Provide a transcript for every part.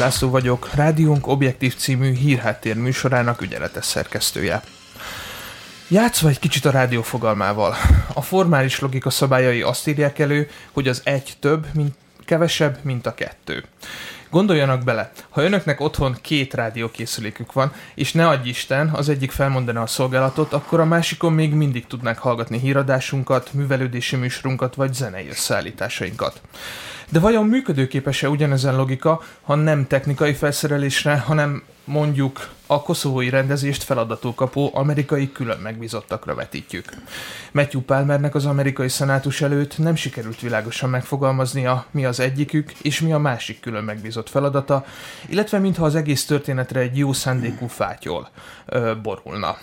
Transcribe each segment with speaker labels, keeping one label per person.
Speaker 1: László vagyok, Rádiónk Objektív című hírháttér műsorának ügyeletes szerkesztője. Játszva egy kicsit a rádió fogalmával. A formális logika szabályai azt írják elő, hogy az egy több, mint kevesebb, mint a kettő. Gondoljanak bele, ha önöknek otthon két rádiókészülékük van, és ne adj Isten, az egyik felmondaná a szolgálatot, akkor a másikon még mindig tudnák hallgatni híradásunkat, művelődési műsorunkat vagy zenei összeállításainkat. De vajon működőképes-e ugyanezen logika, ha nem technikai felszerelésre, hanem mondjuk a koszovói rendezést feladatul kapó amerikai külön megbízottakra vetítjük. Matthew Palmernek az amerikai szenátus előtt nem sikerült világosan megfogalmaznia, mi az egyikük és mi a másik külön megbízott feladata, illetve mintha az egész történetre egy jó szándékú fátyol ö, borulna.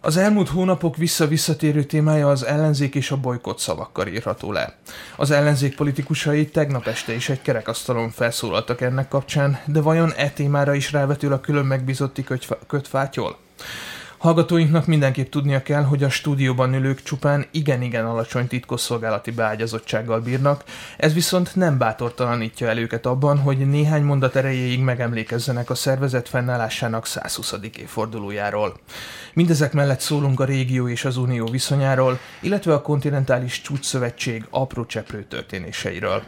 Speaker 1: Az elmúlt hónapok vissza-visszatérő témája az ellenzék és a bolykott szavakkal írható le. Az ellenzék politikusai tegnap este is egy kerekasztalon felszólaltak ennek kapcsán, de vajon e témára is rávetül a külön megbízotti kötfátyol? Hallgatóinknak mindenképp tudnia kell, hogy a stúdióban ülők csupán igen-igen alacsony titkosszolgálati beágyazottsággal bírnak, ez viszont nem bátortalanítja el őket abban, hogy néhány mondat erejéig megemlékezzenek a szervezet fennállásának 120. évfordulójáról. Mindezek mellett szólunk a régió és az unió viszonyáról, illetve a kontinentális csúcsszövetség apró cseprő történéseiről.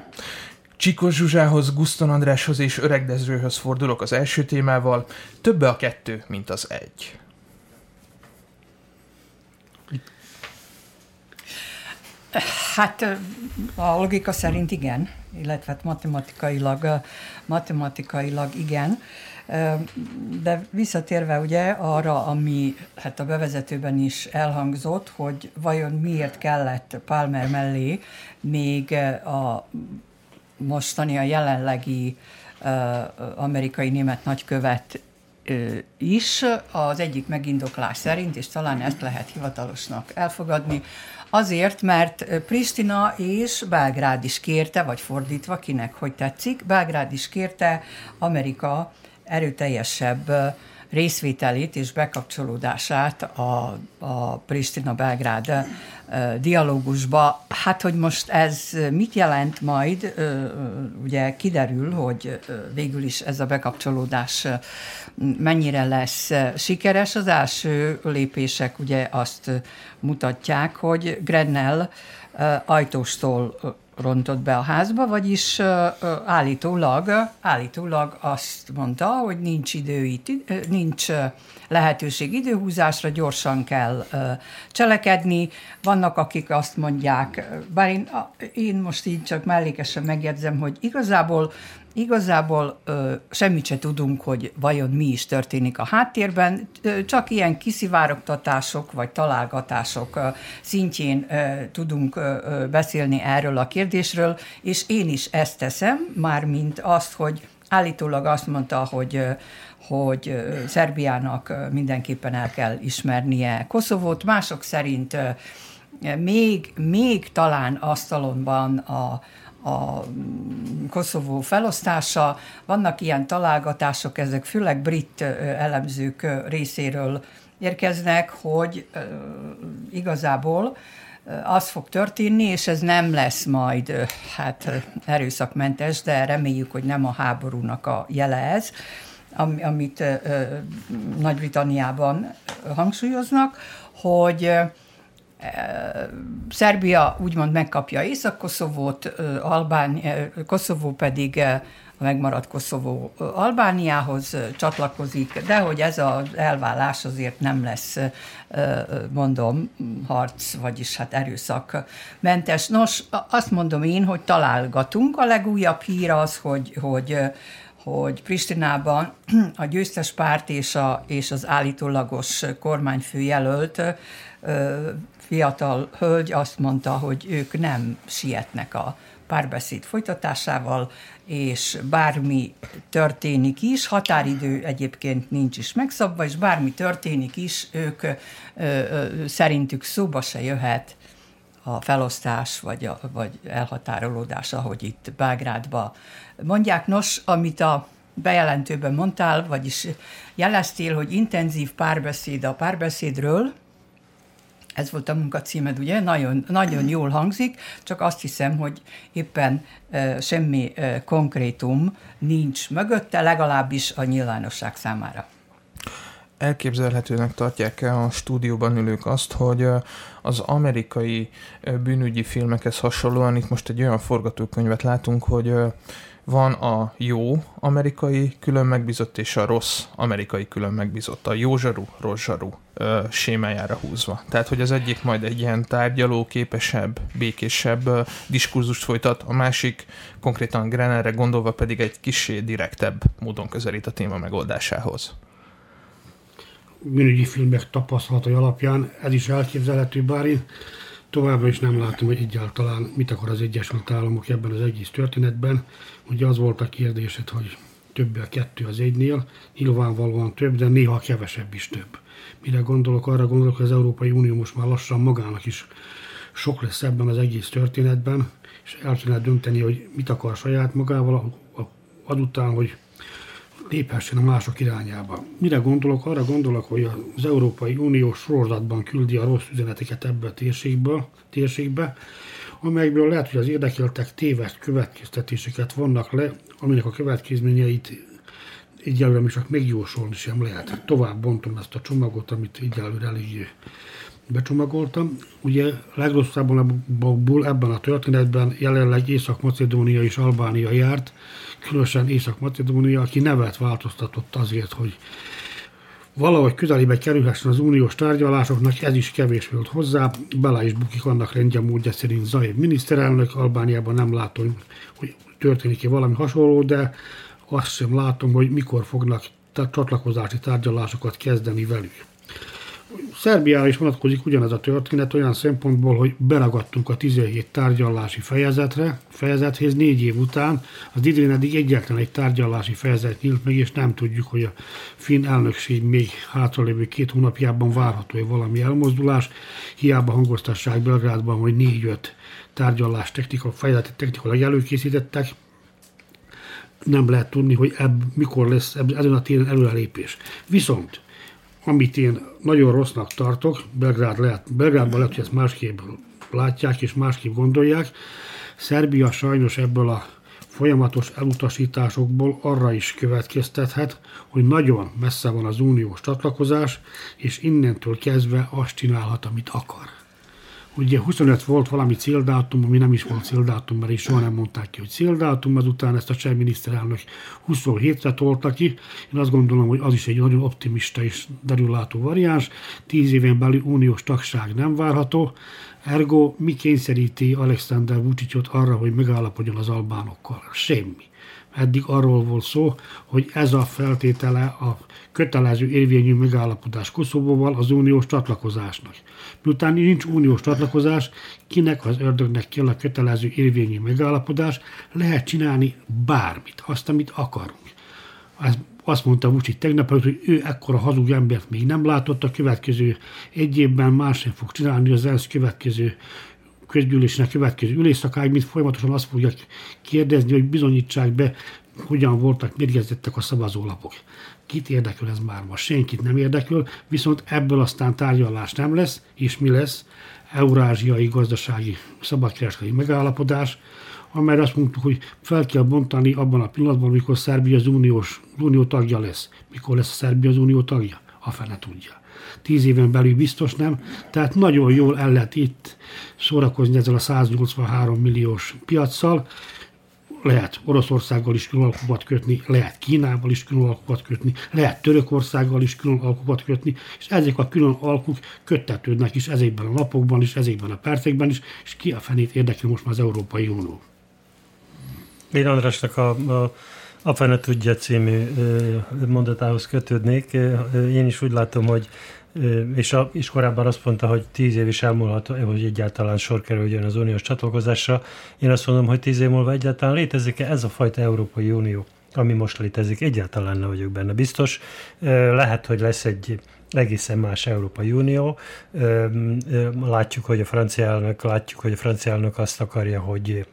Speaker 1: Csikos Zsuzsához, Guszton Andráshoz és Öreg Dezrőhöz fordulok az első témával, többe a kettő, mint az egy.
Speaker 2: Hát a logika szerint igen, illetve hát matematikailag, matematikailag igen. De visszatérve ugye arra, ami hát a bevezetőben is elhangzott, hogy vajon miért kellett Palmer mellé még a mostani, a jelenlegi amerikai német nagykövet is az egyik megindoklás szerint, és talán ezt lehet hivatalosnak elfogadni, Azért, mert Pristina és Belgrád is kérte, vagy fordítva, kinek hogy tetszik, Belgrád is kérte Amerika erőteljesebb részvételét és bekapcsolódását a, a Pristina-Belgrád dialógusba. Hát, hogy most ez mit jelent majd, ugye kiderül, hogy végül is ez a bekapcsolódás mennyire lesz sikeres. Az első lépések ugye azt mutatják, hogy Grenell ajtóstól rontott be a házba, vagyis állítólag, állítólag azt mondta, hogy nincs idő itt, nincs lehetőség időhúzásra, gyorsan kell cselekedni. Vannak, akik azt mondják, bár én, én most így csak mellékesen megjegyzem, hogy igazából Igazából ö, semmit se tudunk, hogy vajon mi is történik a háttérben, ö, csak ilyen kiszivárogtatások vagy találgatások ö, szintjén ö, tudunk ö, beszélni erről a kérdésről, és én is ezt teszem, már mint azt, hogy állítólag azt mondta, hogy hogy Szerbiának mindenképpen el kell ismernie Koszovót, mások szerint még, még talán asztalonban a, a Koszovó felosztása. Vannak ilyen találgatások, ezek főleg brit elemzők részéről érkeznek, hogy igazából az fog történni, és ez nem lesz majd hát erőszakmentes, de reméljük, hogy nem a háborúnak a jele ez, amit Nagy-Britanniában hangsúlyoznak, hogy Szerbia úgymond megkapja Észak-Koszovót, Albán, Koszovó pedig a megmaradt Koszovó Albániához csatlakozik, de hogy ez az elvállás azért nem lesz, mondom, harc, vagyis hát erőszakmentes. Nos, azt mondom én, hogy találgatunk. A legújabb hír az, hogy, hogy hogy Pristinában a győztes párt és, a, és az állítólagos kormányfő jelölt fiatal hölgy azt mondta, hogy ők nem sietnek a párbeszéd folytatásával, és bármi történik is, határidő egyébként nincs is megszabva, és bármi történik is, ők ö, ö, szerintük szóba se jöhet a felosztás vagy, a, vagy elhatárolódás, ahogy itt Belgrádban mondják. Nos, amit a bejelentőben mondtál, vagyis jeleztél, hogy intenzív párbeszéd a párbeszédről, ez volt a munkacímed, ugye? Nagyon, nagyon jól hangzik, csak azt hiszem, hogy éppen e, semmi e, konkrétum nincs mögötte, legalábbis a nyilvánosság számára.
Speaker 1: Elképzelhetőnek tartják-e a stúdióban ülők azt, hogy az amerikai bűnügyi filmekhez hasonlóan itt most egy olyan forgatókönyvet látunk, hogy van a jó amerikai külön megbízott és a rossz amerikai külön megbízott, a jó zsaru, rossz zsaru ö, sémájára húzva. Tehát, hogy az egyik majd egy ilyen tárgyaló, képesebb, békésebb ö, diskurzust folytat, a másik konkrétan Grenerre gondolva pedig egy kisé direktebb módon közelít a téma megoldásához.
Speaker 3: Bűnügyi filmek tapasztalatai alapján ez is elképzelhető, bár én Továbbra is nem látom, hogy egyáltalán mit akar az Egyesült Államok ebben az egész történetben. Ugye az volt a kérdésed, hogy több a kettő az egynél, nyilvánvalóan több, de néha kevesebb is több. Mire gondolok, arra gondolok, hogy az Európai Unió most már lassan magának is sok lesz ebben az egész történetben, és el kéne dönteni, hogy mit akar saját magával, azután, hogy léphessen a mások irányába. Mire gondolok? Arra gondolok, hogy az Európai Unió sorozatban küldi a rossz üzeneteket ebbe a térségbe, térségbe amelyekből lehet, hogy az érdekeltek téves következtetéseket vannak le, aminek a következményeit egyelőre még csak megjósolni sem lehet. Tovább bontom ezt a csomagot, amit egyelőre elég becsomagoltam. Ugye legrosszabbul ebben a történetben jelenleg Észak-Macedónia és Albánia járt, különösen Észak-Macedónia, aki nevet változtatott azért, hogy valahogy közelébe kerülhessen az uniós tárgyalásoknak, ez is kevés volt hozzá, bele is bukik annak rendje módja szerint Zaev miniszterelnök, Albániában nem látom, hogy történik-e valami hasonló, de azt sem látom, hogy mikor fognak csatlakozási tárgyalásokat kezdeni velük. Szerbiára is vonatkozik ugyanez a történet olyan szempontból, hogy beragadtunk a 17 tárgyalási fejezetre, fejezethez négy év után, az idén eddig egyetlen egy tárgyalási fejezet nyílt meg, és nem tudjuk, hogy a finn elnökség még hátralévő két hónapjában várható-e valami elmozdulás. Hiába hangoztassák Belgrádban, hogy négy-öt tárgyalás technika, fejezetet technikailag előkészítettek, nem lehet tudni, hogy ebb, mikor lesz ebb, ezen a téren előrelépés. Viszont amit én nagyon rossznak tartok, Belgrád lehet, Belgrádban lehet, hogy ezt másképp látják és másképp gondolják, Szerbia sajnos ebből a folyamatos elutasításokból arra is következtethet, hogy nagyon messze van az uniós csatlakozás, és innentől kezdve azt csinálhat, amit akar. Ugye 25 volt valami céldátum, ami nem is volt céldátum, mert is soha nem mondták ki, hogy céldátum, azután ezt a cseh miniszterelnök 27-re tolta ki. Én azt gondolom, hogy az is egy nagyon optimista és derülátó variáns. Tíz éven belül uniós tagság nem várható. Ergo mi kényszeríti Alexander Vucicot arra, hogy megállapodjon az albánokkal? Semmi. Eddig arról volt szó, hogy ez a feltétele a kötelező érvényű megállapodás Koszovóval az uniós csatlakozásnak. Miután nincs uniós csatlakozás, kinek az ördögnek kell a kötelező érvényű megállapodás, lehet csinálni bármit, azt, amit akarunk. Ez azt mondta Vucsi tegnap, hogy ő ekkora hazug embert még nem látott, a következő egy évben más sem fog csinálni az ENSZ következő közgyűlésnek következő ülésszakáig, mint folyamatosan azt fogja kérdezni, hogy bizonyítsák be, hogyan voltak mérgezettek a szavazólapok. Kit érdekel ez már most? Senkit nem érdekel, viszont ebből aztán tárgyalás nem lesz, és mi lesz? Eurázsiai gazdasági szabadkereskedelmi megállapodás, amelyre azt mondtuk, hogy fel kell bontani abban a pillanatban, amikor Szerbia az uniós, unió tagja lesz. Mikor lesz a Szerbia az unió tagja? A fene tudja tíz éven belül biztos nem. Tehát nagyon jól el lehet itt szórakozni ezzel a 183 milliós piaccal. Lehet Oroszországgal is külön alkukat kötni, lehet Kínával is külön alkukat kötni, lehet Törökországgal is külön alkukat kötni, és ezek a külön alkuk köttetődnek is ezekben a napokban is, ezekben a percekben is, és ki a fenét érdekel most már az Európai Unió.
Speaker 4: Én Andrásnak a, a A fene tudja című mondatához kötődnék. Én is úgy látom, hogy és, a, és korábban azt mondta, hogy tíz év is elmúlhat, hogy egyáltalán sor kerüljön az uniós csatlakozásra. Én azt mondom, hogy tíz év múlva egyáltalán létezik-e ez a fajta Európai Unió, ami most létezik. Egyáltalán nem vagyok benne biztos. Lehet, hogy lesz egy egészen más Európai Unió. Látjuk, hogy a francia elnök, látjuk, hogy a francia elnök azt akarja, hogy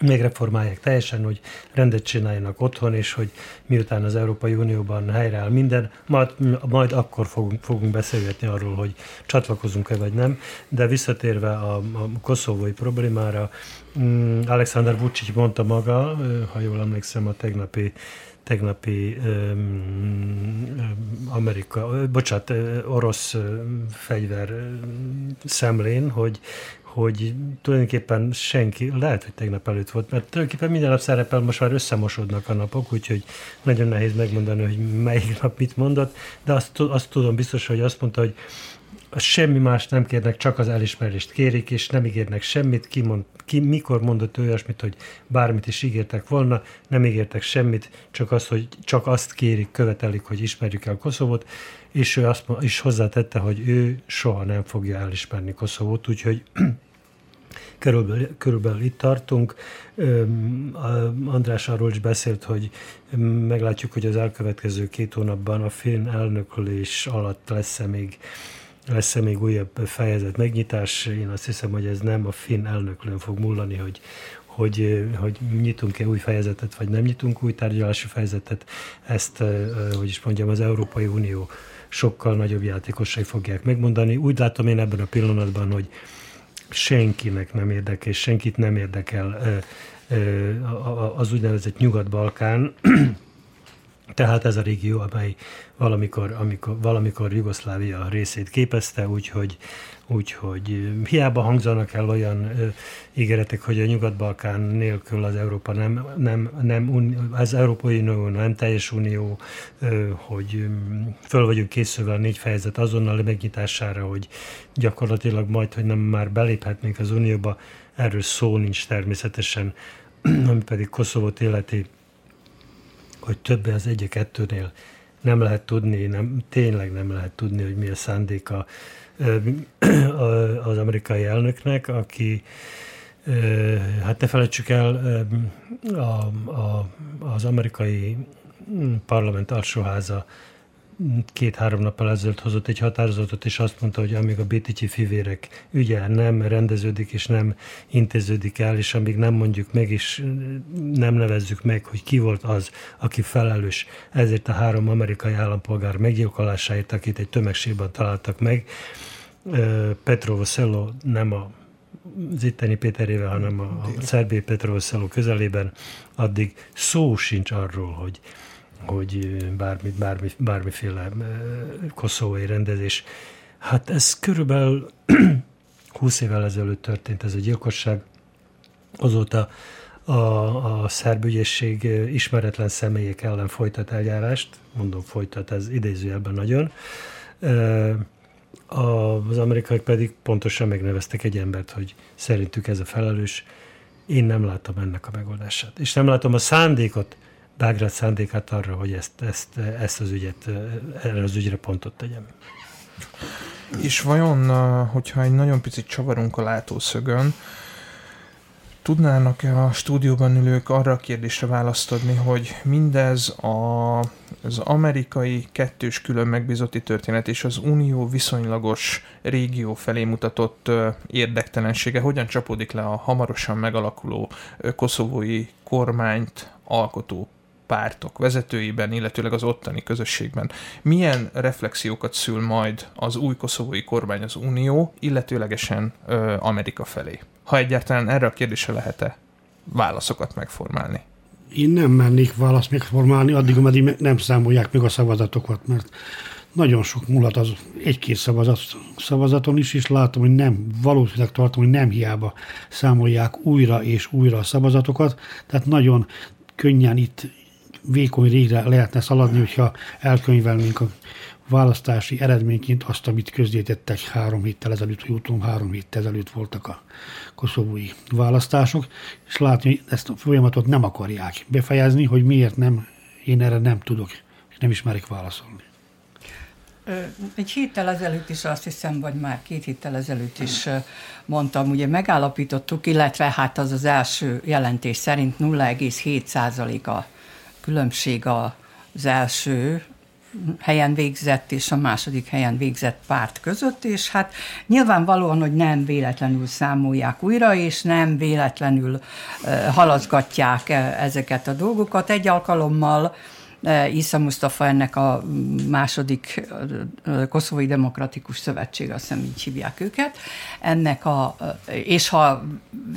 Speaker 4: megreformálják teljesen, hogy rendet csináljanak otthon, és hogy miután az Európai Unióban helyreáll minden, majd, majd akkor fogunk, fogunk beszélgetni arról, hogy csatlakozunk-e vagy nem. De visszatérve a, a koszovói problémára, mm, Alexander Vucic mondta maga, ha jól emlékszem, a tegnapi tegnapi um, Amerika, bocsánat, orosz fegyver szemlén, hogy hogy tulajdonképpen senki, lehet, hogy tegnap előtt volt, mert tulajdonképpen minden nap szerepel, most már összemosodnak a napok, úgyhogy nagyon nehéz megmondani, hogy melyik nap mit mondott, de azt, azt tudom biztos, hogy azt mondta, hogy semmi más nem kérnek, csak az elismerést kérik, és nem ígérnek semmit. Ki, mond, ki mikor mondott ő olyasmit, hogy bármit is ígértek volna, nem ígértek semmit, csak azt, hogy csak azt kérik, követelik, hogy ismerjük el Koszovot, és ő azt is hozzátette, hogy ő soha nem fogja elismerni Koszovót, úgyhogy körülbelül, körülbelül itt tartunk. András arról is beszélt, hogy meglátjuk, hogy az elkövetkező két hónapban a finn elnöklés alatt lesz-e még lesz-e még újabb fejezet megnyitás. Én azt hiszem, hogy ez nem a finn elnöklőn fog múlani, hogy, hogy, hogy nyitunk-e új fejezetet, vagy nem nyitunk új tárgyalási fejezetet. Ezt, hogy is mondjam, az Európai Unió sokkal nagyobb játékosai fogják megmondani. Úgy látom én ebben a pillanatban, hogy senkinek nem érdekel, és senkit nem érdekel az úgynevezett Nyugat-Balkán, tehát ez a régió, amely valamikor, amikor, valamikor Jugoszlávia részét képezte, úgyhogy, úgyhogy hiába hangzanak el olyan ígéretek, hogy a Nyugat-Balkán nélkül az Európa nem, nem, nem az Európai Unió nem teljes unió, hogy föl vagyunk készülve a négy fejezet azonnal megnyitására, hogy gyakorlatilag majd, hogy nem már beléphetnénk az Unióba, erről szó nincs természetesen, ami pedig Koszovót életi hogy többi az egy-kettőnél nem lehet tudni, nem, tényleg nem lehet tudni, hogy mi a szándéka az amerikai elnöknek, aki hát ne felejtsük el, a, a, az amerikai parlament alsóháza két-három nappal ezelőtt hozott egy határozatot, és azt mondta, hogy amíg a BTC fivérek ügye nem rendeződik és nem intéződik el, és amíg nem mondjuk meg, és nem nevezzük meg, hogy ki volt az, aki felelős ezért a három amerikai állampolgár meggyilkolásáért, akit egy tömegségben találtak meg, Petro Vosello nem a az itteni Péterével, hanem a, a Szerbé Petro Vosello közelében, addig szó sincs arról, hogy hogy bármi, bármi, bármiféle koszovói rendezés. Hát ez körülbelül 20 évvel ezelőtt történt ez a gyilkosság. Azóta a, a szerb ügyészség ismeretlen személyek ellen folytat eljárást, mondom folytat, ez idézőjelben nagyon. Az amerikai pedig pontosan megneveztek egy embert, hogy szerintük ez a felelős. Én nem látom ennek a megoldását. És nem látom a szándékot Belgrád szándékát arra, hogy ezt, ezt, ezt az ügyet, erre az ügyre pontot tegyem.
Speaker 1: És vajon, hogyha egy nagyon picit csavarunk a látószögön, tudnának-e a stúdióban ülők arra a kérdésre választ adni, hogy mindez a, az amerikai kettős külön megbízotti történet és az unió viszonylagos régió felé mutatott érdektelensége hogyan csapódik le a hamarosan megalakuló koszovói kormányt alkotó pártok vezetőiben, illetőleg az ottani közösségben. Milyen reflexiókat szül majd az új koszovói kormány az Unió, illetőlegesen ö, Amerika felé? Ha egyáltalán erre a kérdésre lehet-e válaszokat megformálni?
Speaker 3: Én nem mennék választ megformálni, addig, ameddig nem számolják meg a szavazatokat, mert nagyon sok múlhat az egy-két szavazat, szavazaton is, és látom, hogy nem, valószínűleg tartom, hogy nem hiába számolják újra és újra a szavazatokat, tehát nagyon könnyen itt vékony régre lehetne szaladni, hogyha elkönyvelnénk a, választási eredményként azt, amit közzétettek három héttel ezelőtt, hogy utóbb három héttel ezelőtt voltak a koszovói választások, és látni, hogy ezt a folyamatot nem akarják befejezni, hogy miért nem, én erre nem tudok, és nem ismerik válaszolni.
Speaker 2: Egy héttel ezelőtt is azt hiszem, vagy már két héttel ezelőtt is mondtam, ugye megállapítottuk, illetve hát az az első jelentés szerint 0,7 a különbség az első helyen végzett és a második helyen végzett párt között, és hát nyilvánvalóan, hogy nem véletlenül számolják újra, és nem véletlenül halaszgatják ezeket a dolgokat. Egy alkalommal Isza Mustafa ennek a második Koszovói Demokratikus Szövetség, azt hiszem így hívják őket. Ennek a, és ha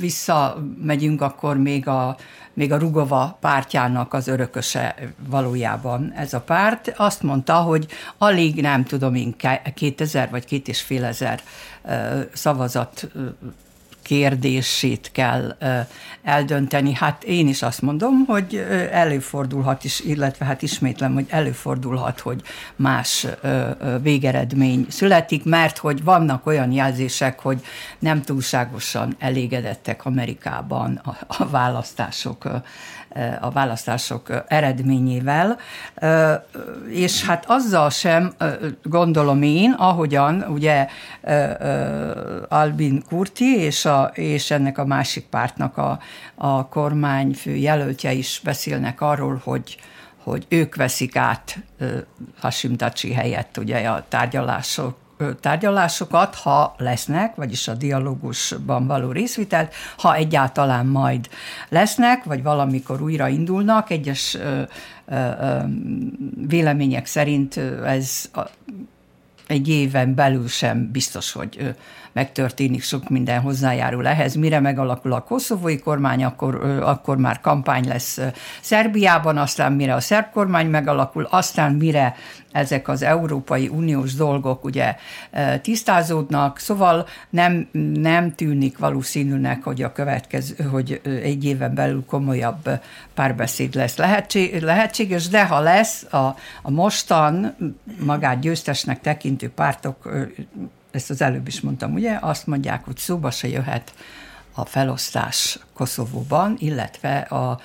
Speaker 2: visszamegyünk, akkor még a, még a Rugova pártjának az örököse valójában ez a párt. Azt mondta, hogy alig nem tudom én 2000 vagy két és fél ezer szavazat kérdését kell eldönteni. Hát én is azt mondom, hogy előfordulhat is, illetve hát ismétlem, hogy előfordulhat, hogy más végeredmény születik, mert hogy vannak olyan jelzések, hogy nem túlságosan elégedettek Amerikában a, választások a választások eredményével, és hát azzal sem gondolom én, ahogyan ugye Albin Kurti és, a, és ennek a másik pártnak a, a kormányfő jelöltje is beszélnek arról, hogy, hogy ők veszik át Hashim Tachi helyett ugye a tárgyalások tárgyalásokat, ha lesznek, vagyis a dialógusban való részvitelt, ha egyáltalán majd lesznek, vagy valamikor újra indulnak, egyes ö, ö, vélemények szerint ez egy éven belül sem biztos, hogy megtörténik, sok minden hozzájárul ehhez. Mire megalakul a koszovói kormány, akkor, akkor már kampány lesz Szerbiában, aztán mire a szerb kormány megalakul, aztán mire ezek az Európai Uniós dolgok ugye tisztázódnak, szóval nem, nem tűnik valószínűnek, hogy a következő, hogy egy éven belül komolyabb párbeszéd lesz lehetséges, de ha lesz, a, a mostan magát győztesnek tekintő pártok ezt az előbb is mondtam, ugye, azt mondják, hogy szóba se jöhet a felosztás Koszovóban, illetve a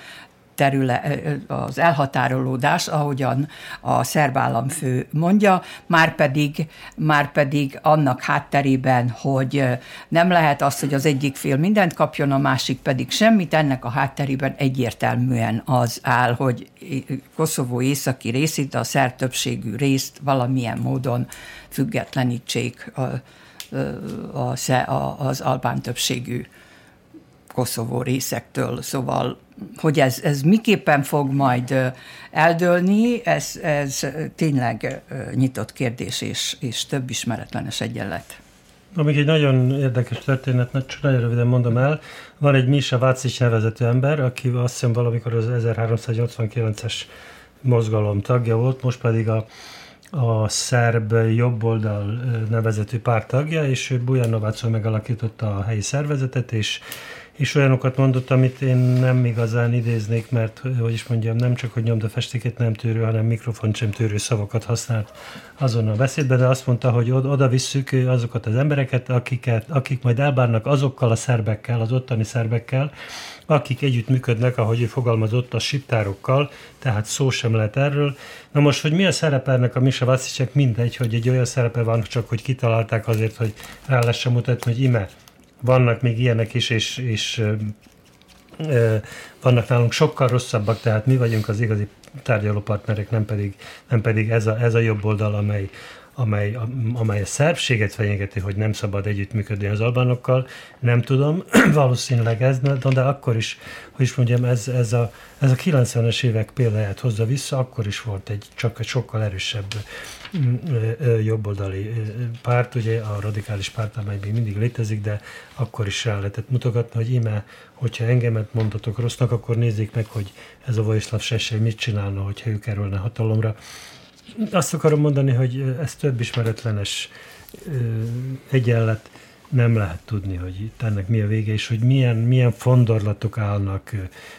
Speaker 2: terüle, az elhatárolódás, ahogyan a szerb államfő mondja, már pedig, már pedig annak hátterében, hogy nem lehet az, hogy az egyik fél mindent kapjon, a másik pedig semmit, ennek a hátterében egyértelműen az áll, hogy Koszovó északi részét, a szerb többségű részt valamilyen módon függetlenítsék a, a, az albán többségű Koszovó részektől. Szóval, hogy ez, ez miképpen fog majd eldőlni, ez, ez tényleg nyitott kérdés, és, és több ismeretlenes egyenlet.
Speaker 4: Amíg egy nagyon érdekes történet, csak nagyon röviden mondom el. Van egy Misa Vácic nevezető ember, aki azt hiszem valamikor az 1389-es mozgalom tagja volt, most pedig a a szerb jobboldal nevezetű párt tagja, és ő Bujanovácon megalakította a helyi szervezetet, és és olyanokat mondott, amit én nem igazán idéznék, mert, hogy is mondjam, nem csak, hogy nyomdafestéket nem tűrő, hanem mikrofon sem tűrő szavakat használt azon a beszédben, de azt mondta, hogy oda visszük azokat az embereket, akiket, akik majd elbárnak azokkal a szerbekkel, az ottani szerbekkel, akik együtt működnek, ahogy ő fogalmazott, a siptárokkal, tehát szó sem lehet erről. Na most, hogy mi a szerepe ennek a Misa Vasszicek, mindegy, hogy egy olyan szerepe van, csak hogy kitalálták azért, hogy rá lehessen mutatni, hogy ime, vannak még ilyenek is, és, és vannak nálunk sokkal rosszabbak, tehát mi vagyunk az igazi tárgyalópartnerek, nem pedig, nem pedig ez, a, ez a jobb oldal, amely, amely, amely a szerbséget fenyegeti, hogy nem szabad együttműködni az albánokkal, nem tudom, valószínűleg ez, de akkor is, hogy is mondjam, ez, ez, a, ez a 90-es évek példáját hozza vissza, akkor is volt egy csak egy sokkal erősebb jobboldali párt, ugye a radikális párt, amely még mindig létezik, de akkor is rá lehetett mutogatni, hogy íme, hogyha engemet mondatok rossznak, akkor nézzék meg, hogy ez a Vojislav Sessely mit csinálna, hogyha ő kerülne hatalomra. Azt akarom mondani, hogy ez több ismeretlenes egyenlet, nem lehet tudni, hogy itt ennek mi a vége, és hogy milyen, milyen fondorlatok állnak,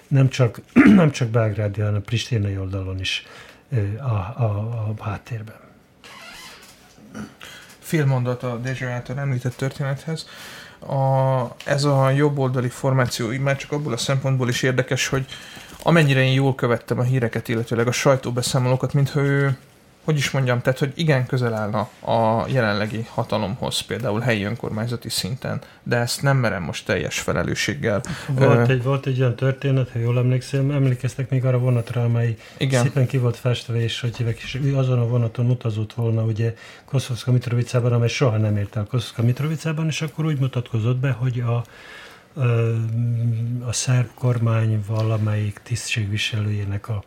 Speaker 4: nem csak, nem csak Belgrádi, hanem pristinai oldalon is a, a, a háttérben.
Speaker 1: Fél mondat a Dezső által említett történethez. A, ez a jobboldali formáció már csak abból a szempontból is érdekes, hogy amennyire én jól követtem a híreket, illetőleg a sajtóbeszámolókat, mintha ő hogy is mondjam, tehát hogy igen közel állna a jelenlegi hatalomhoz, például helyi önkormányzati szinten, de ezt nem merem most teljes felelősséggel.
Speaker 4: Volt, egy, volt egy olyan történet, ha jól emlékszem, emlékeztek még arra vonatra, amely igen. szépen ki volt festve, és hogy hívek, és azon a vonaton utazott volna, ugye Koszovszka Mitrovicában, amely soha nem ért el Koszovszka Mitrovicában, és akkor úgy mutatkozott be, hogy a, a szerb kormány valamelyik tisztségviselőjének a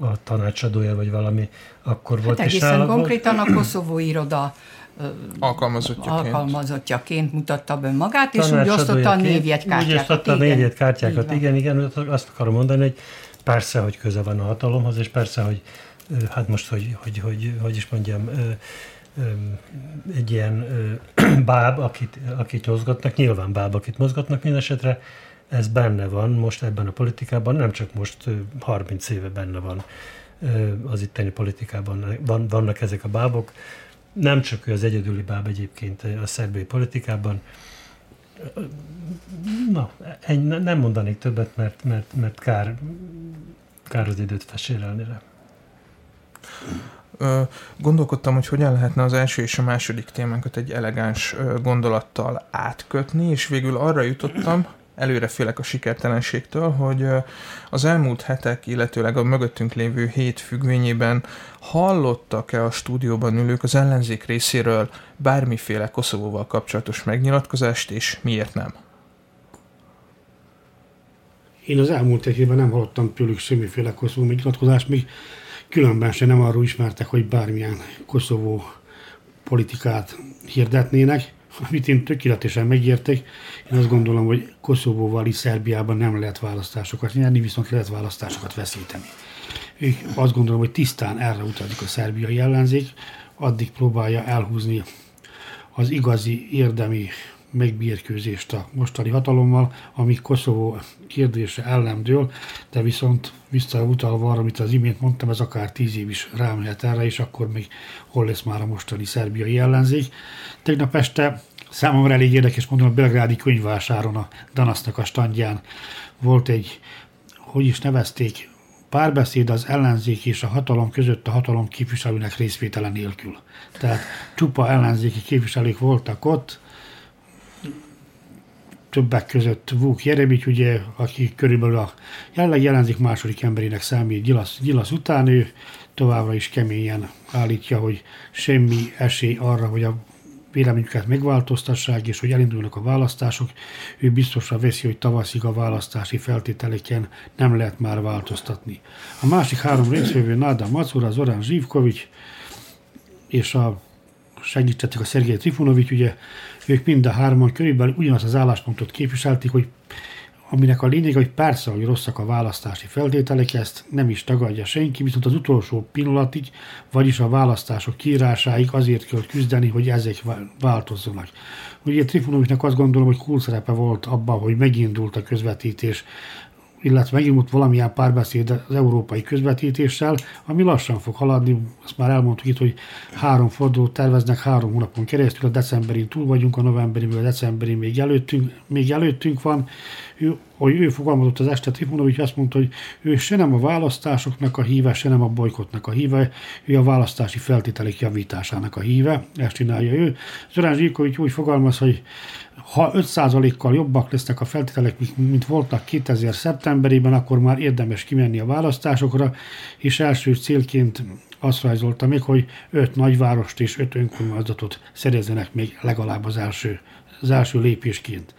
Speaker 4: a tanácsadója, vagy valami, akkor hát volt.
Speaker 2: Egészen nála konkrétan a Koszovó iroda
Speaker 1: alkalmazottjaként.
Speaker 2: alkalmazottjaként mutatta be magát, és úgy osztotta a névjegykártyákat. Úgy osztotta
Speaker 4: a névjegykártyákat, igen, igen, azt akarom mondani, hogy persze, hogy köze van a hatalomhoz, és persze, hogy hát most, hogy, hogy, hogy, hogy is mondjam, egy ilyen báb, akit, akit mozgatnak, nyilván báb, akit mozgatnak minden esetre, ez benne van most ebben a politikában, nem csak most 30 éve benne van az itteni politikában, van, vannak ezek a bábok. Nem csak ő az egyedüli báb egyébként a szerbiai politikában. Na, egy, nem mondanék többet, mert, mert, mert kár, kár az időt fesérelni rá.
Speaker 1: Gondolkodtam, hogy hogyan lehetne az első és a második témánkat egy elegáns gondolattal átkötni, és végül arra jutottam, előre félek a sikertelenségtől, hogy az elmúlt hetek, illetőleg a mögöttünk lévő hét függvényében hallottak-e a stúdióban ülők az ellenzék részéről bármiféle Koszovóval kapcsolatos megnyilatkozást, és miért nem?
Speaker 3: Én az elmúlt egy évben nem hallottam tőlük semmiféle Koszovó megnyilatkozást, még különben se nem arról ismertek, hogy bármilyen Koszovó politikát hirdetnének amit én tökéletesen megértek. Én azt gondolom, hogy Koszovóval is Szerbiában nem lehet választásokat nyerni, viszont lehet választásokat veszíteni. Ők azt gondolom, hogy tisztán erre utazik a szerbiai ellenzék, addig próbálja elhúzni az igazi érdemi megbírkőzést a mostani hatalommal, ami Koszovó kérdése ellen dől, de viszont visszautalva arra, amit az imént mondtam, ez akár tíz év is rámehet erre, és akkor még hol lesz már a mostani szerbiai ellenzék. Tegnap este számomra elég érdekes mondom, a belgrádi könyvvásáron a Danasznak a standján volt egy, hogy is nevezték, párbeszéd az ellenzék és a hatalom között a hatalom képviselőnek részvétele nélkül. Tehát csupa ellenzéki képviselők voltak ott, többek között Vuk Jeremics, ugye, aki körülbelül a jelenleg jelenzik második emberének számít Gyilasz, Gyilasz után, ő továbbra is keményen állítja, hogy semmi esély arra, hogy a véleményüket megváltoztassák, és hogy elindulnak a választások, ő biztosra veszi, hogy tavaszig a választási feltételeken nem lehet már változtatni. A másik három részvevő Náda Macura, Zoran Zsivkovics és a segítettek a Szergei Trifunovics, ugye ők mind a hárman körülbelül ugyanazt az álláspontot képviselték, hogy aminek a lényeg, hogy persze, hogy rosszak a választási feltételek, ezt nem is tagadja senki, viszont az utolsó pillanatig, vagyis a választások kiírásáig azért kell küzdeni, hogy ezek változzanak. Ugye Trifunovicsnak azt gondolom, hogy kulcszerepe volt abban, hogy megindult a közvetítés illetve megindult valamilyen párbeszéd az európai közvetítéssel, ami lassan fog haladni, azt már elmondtuk itt, hogy három fordulót terveznek három hónapon keresztül, a decemberin túl vagyunk, a novemberi, a decemberi még előttünk, még előttünk van. Ő, hogy ő fogalmazott az este Trifunovics, azt mondta, hogy ő se nem a választásoknak a híve, se nem a bolykotnak a híve, ő a választási feltételek javításának a híve, ezt csinálja ő. Zorán Zsíkovics úgy fogalmaz, hogy ha 5%-kal jobbak lesznek a feltételek, mint voltak 2000 szeptemberében, akkor már érdemes kimenni a választásokra, és első célként azt rajzolta még, hogy 5 nagyvárost és 5 önkormányzatot szerezzenek még legalább az első, az első lépésként.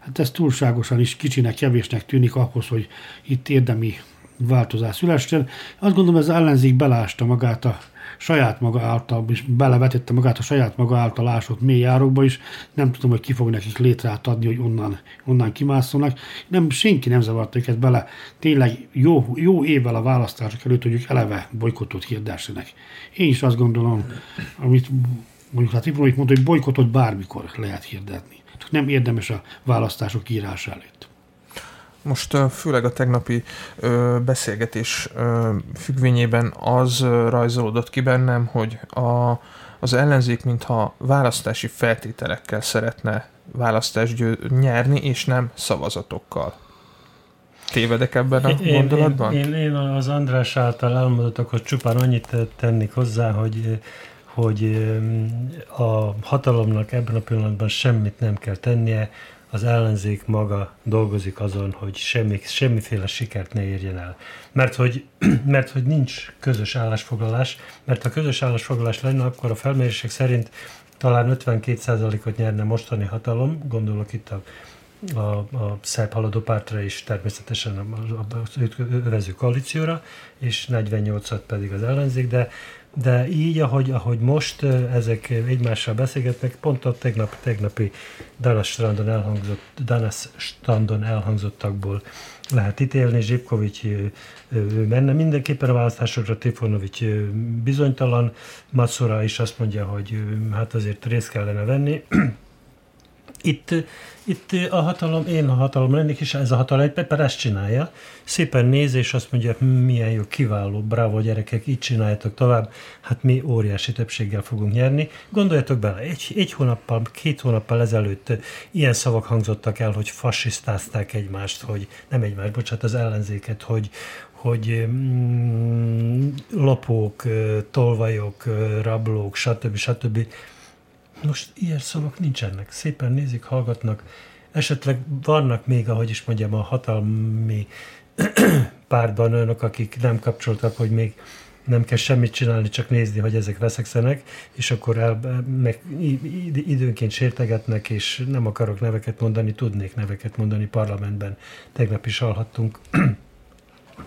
Speaker 3: Hát ez túlságosan is kicsinek, kevésnek tűnik ahhoz, hogy itt érdemi változás szülessen. Azt gondolom, ez az ellenzék belásta magát a saját maga által, és belevetette magát a saját maga által ásott mély árokba is, nem tudom, hogy ki fog nekik létrát adni, hogy onnan, onnan kimászolnak. Nem, senki nem zavarta őket bele. Tényleg jó, jó évvel a választások előtt, hogy ők eleve bolykotot hirdessenek. Én is azt gondolom, amit mondjuk hát Ibrahim mondta, hogy bolykotot bármikor lehet hirdetni. Csak nem érdemes a választások írása előtt.
Speaker 1: Most főleg a tegnapi ö, beszélgetés ö, függvényében az rajzolódott ki bennem, hogy a, az ellenzék mintha választási feltételekkel szeretne választást nyerni, és nem szavazatokkal. Tévedek ebben a én, gondolatban?
Speaker 4: Én, én, én az András által elmondottakhoz csupán annyit tennék hozzá, hogy hogy a hatalomnak ebben a pillanatban semmit nem kell tennie, az ellenzék maga dolgozik azon, hogy semmi, semmiféle sikert ne érjen el. Mert hogy, mert hogy nincs közös állásfoglalás, mert ha közös állásfoglalás lenne, akkor a felmérések szerint talán 52%-ot nyerne mostani hatalom, gondolok itt a, a, a szebb haladó pártra is természetesen az övező koalícióra, és 48-at pedig az ellenzék, de de így, ahogy, ahogy most ezek egymással beszélgetnek, pont a tegnap, tegnapi Danas strandon elhangzott, Danas strandon elhangzottakból lehet ítélni. Zsipkovics ő menne mindenképpen a választásokra, Trifonovics bizonytalan, Macora is azt mondja, hogy hát azért részt kellene venni. Itt, itt a hatalom, én a hatalom lennék, és ez a hatalom egy Pepper ezt csinálja. Szépen néz, és azt mondja, hm, milyen jó, kiváló, bravo gyerekek, így csináljátok tovább, hát mi óriási többséggel fogunk nyerni. Gondoljatok bele, egy, egy hónappal, két hónappal ezelőtt ilyen szavak hangzottak el, hogy fasisztázták egymást, hogy nem egymást, bocsánat, az ellenzéket, hogy, hogy mm, lopók, tolvajok, rablók, stb. stb. Most ilyen szavak nincsenek. Szépen nézik, hallgatnak. Esetleg vannak még, ahogy is mondjam, a hatalmi pártban olyanok, akik nem kapcsoltak, hogy még nem kell semmit csinálni, csak nézni, hogy ezek veszekszenek, és akkor el, meg időnként sértegetnek, és nem akarok neveket mondani, tudnék neveket mondani parlamentben. Tegnap is hallhattunk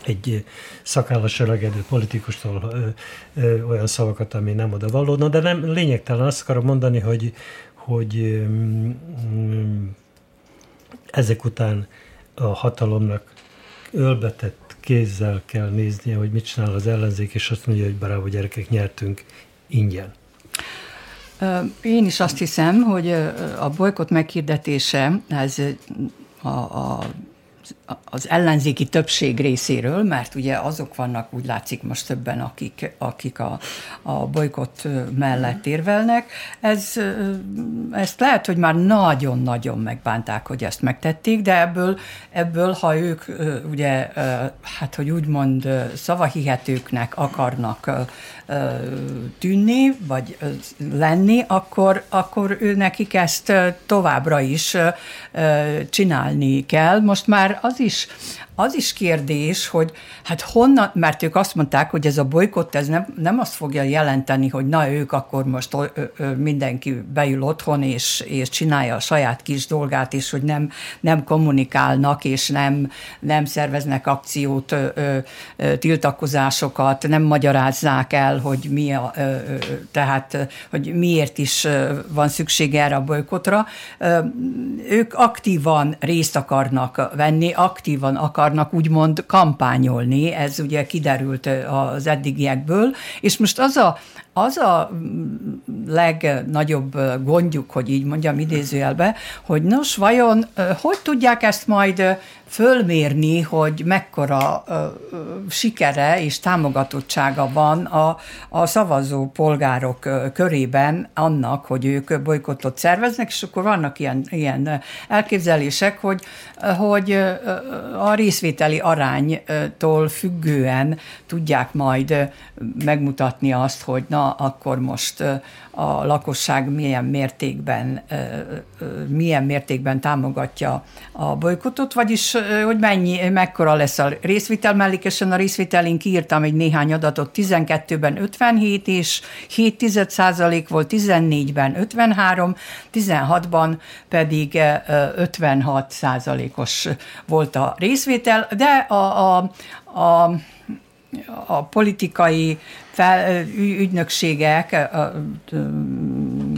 Speaker 4: egy szakállas öregedő politikustól ö, ö, olyan szavakat, ami nem oda való. Na, de nem lényegtelen, azt akarom mondani, hogy, hogy ö, ezek után a hatalomnak ölbetett kézzel kell néznie, hogy mit csinál az ellenzék, és azt mondja, hogy bravo gyerekek, nyertünk ingyen.
Speaker 2: Én is azt hiszem, hogy a bolykot meghirdetése, ez a, a az ellenzéki többség részéről, mert ugye azok vannak, úgy látszik most többen, akik, akik a, a bolykott mellett érvelnek. Ez, ezt lehet, hogy már nagyon-nagyon megbánták, hogy ezt megtették, de ebből, ebből ha ők ugye, hát hogy úgymond szavahihetőknek akarnak tűnni, vagy lenni, akkor, akkor ő nekik ezt továbbra is csinálni kell. Most már az is, az is kérdés, hogy hát honnan, mert ők azt mondták, hogy ez a bolykott, ez nem, nem azt fogja jelenteni, hogy na ők akkor most ö, ö, mindenki beül otthon, és, és csinálja a saját kis dolgát, és hogy nem, nem kommunikálnak, és nem, nem szerveznek akciót, ö, ö, tiltakozásokat, nem magyarázzák el, hogy mi a, ö, ö, tehát, hogy miért is van szükség erre a bolykotra. Ők aktívan részt akarnak venni, aktívan akarnak akarnak úgymond kampányolni, ez ugye kiderült az eddigiekből, és most az a, az a legnagyobb gondjuk, hogy így mondjam idézőjelbe, hogy nos, vajon hogy tudják ezt majd fölmérni, hogy mekkora ö, sikere és támogatottsága van a, a szavazó polgárok körében annak, hogy ők bolykottot szerveznek, és akkor vannak ilyen, ilyen elképzelések, hogy, hogy a részvételi aránytól függően tudják majd megmutatni azt, hogy na, akkor most a lakosság milyen mértékben, milyen mértékben támogatja a bolykottot, vagyis hogy mennyi, mekkora lesz a részvitel. Mellékesen a részvitelink írtam egy néhány adatot, 12-ben 57 és 7 százalék volt, 14-ben 53, 16-ban pedig 56 százalékos volt a részvétel, de a, a, a a politikai fel, ügynökségek, a